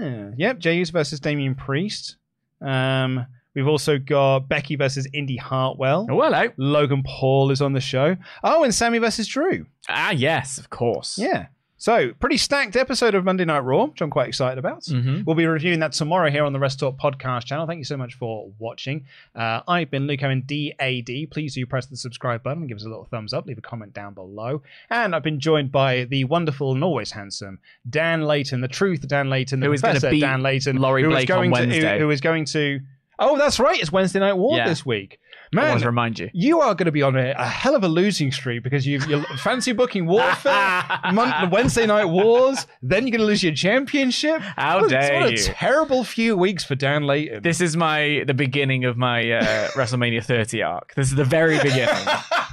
yeah, yep. Jey Uso versus Damian Priest. Um, we've also got Becky versus Indy Hartwell. Oh, hello. Logan Paul is on the show. Oh, and Sammy versus Drew. Ah, yes, of course. Yeah. So, pretty stacked episode of Monday Night Raw, which I'm quite excited about. Mhm. We'll be reviewing that tomorrow here on the WrestleTalk podcast channel. Thank you so much for watching. Uh, I've been Luke Owen DAD. Please do press the subscribe button and give us a little thumbs up. Leave a comment down below. And I've been joined by the wonderful and always handsome Dan Layton, the truth Dan Layton, the Who is professor beat Dan Layton, Laurie who is Blake on going to, who- Wednesday. who is going to. Oh, that's right. It's Wednesday Night War Yeah. this week. I want Man, to remind you. you are going to be on a, a hell of a losing streak because you've, you're *laughs* fancy booking warfare, *laughs* Mon- Wednesday night wars, then you're going to lose your championship. How what, dare what a you. terrible few weeks for Dan Layton. This is my the beginning of my uh, *laughs* WrestleMania 30 arc. This is the very beginning.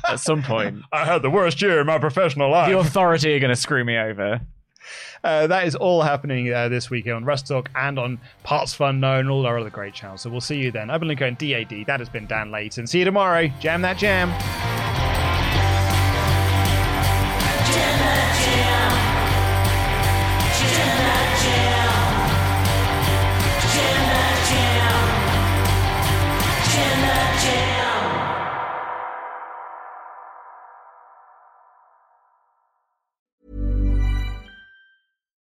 At some point, I had the worst year in my professional life. the authority are going to screw me over. Uh, that is all happening uh, this weekend on WrestleTalk and on partsFUNknown and all our other great channels. So we'll see you then. I've been Lincoln DAD. That has been Dan Layton. See you tomorrow. Jam that jam.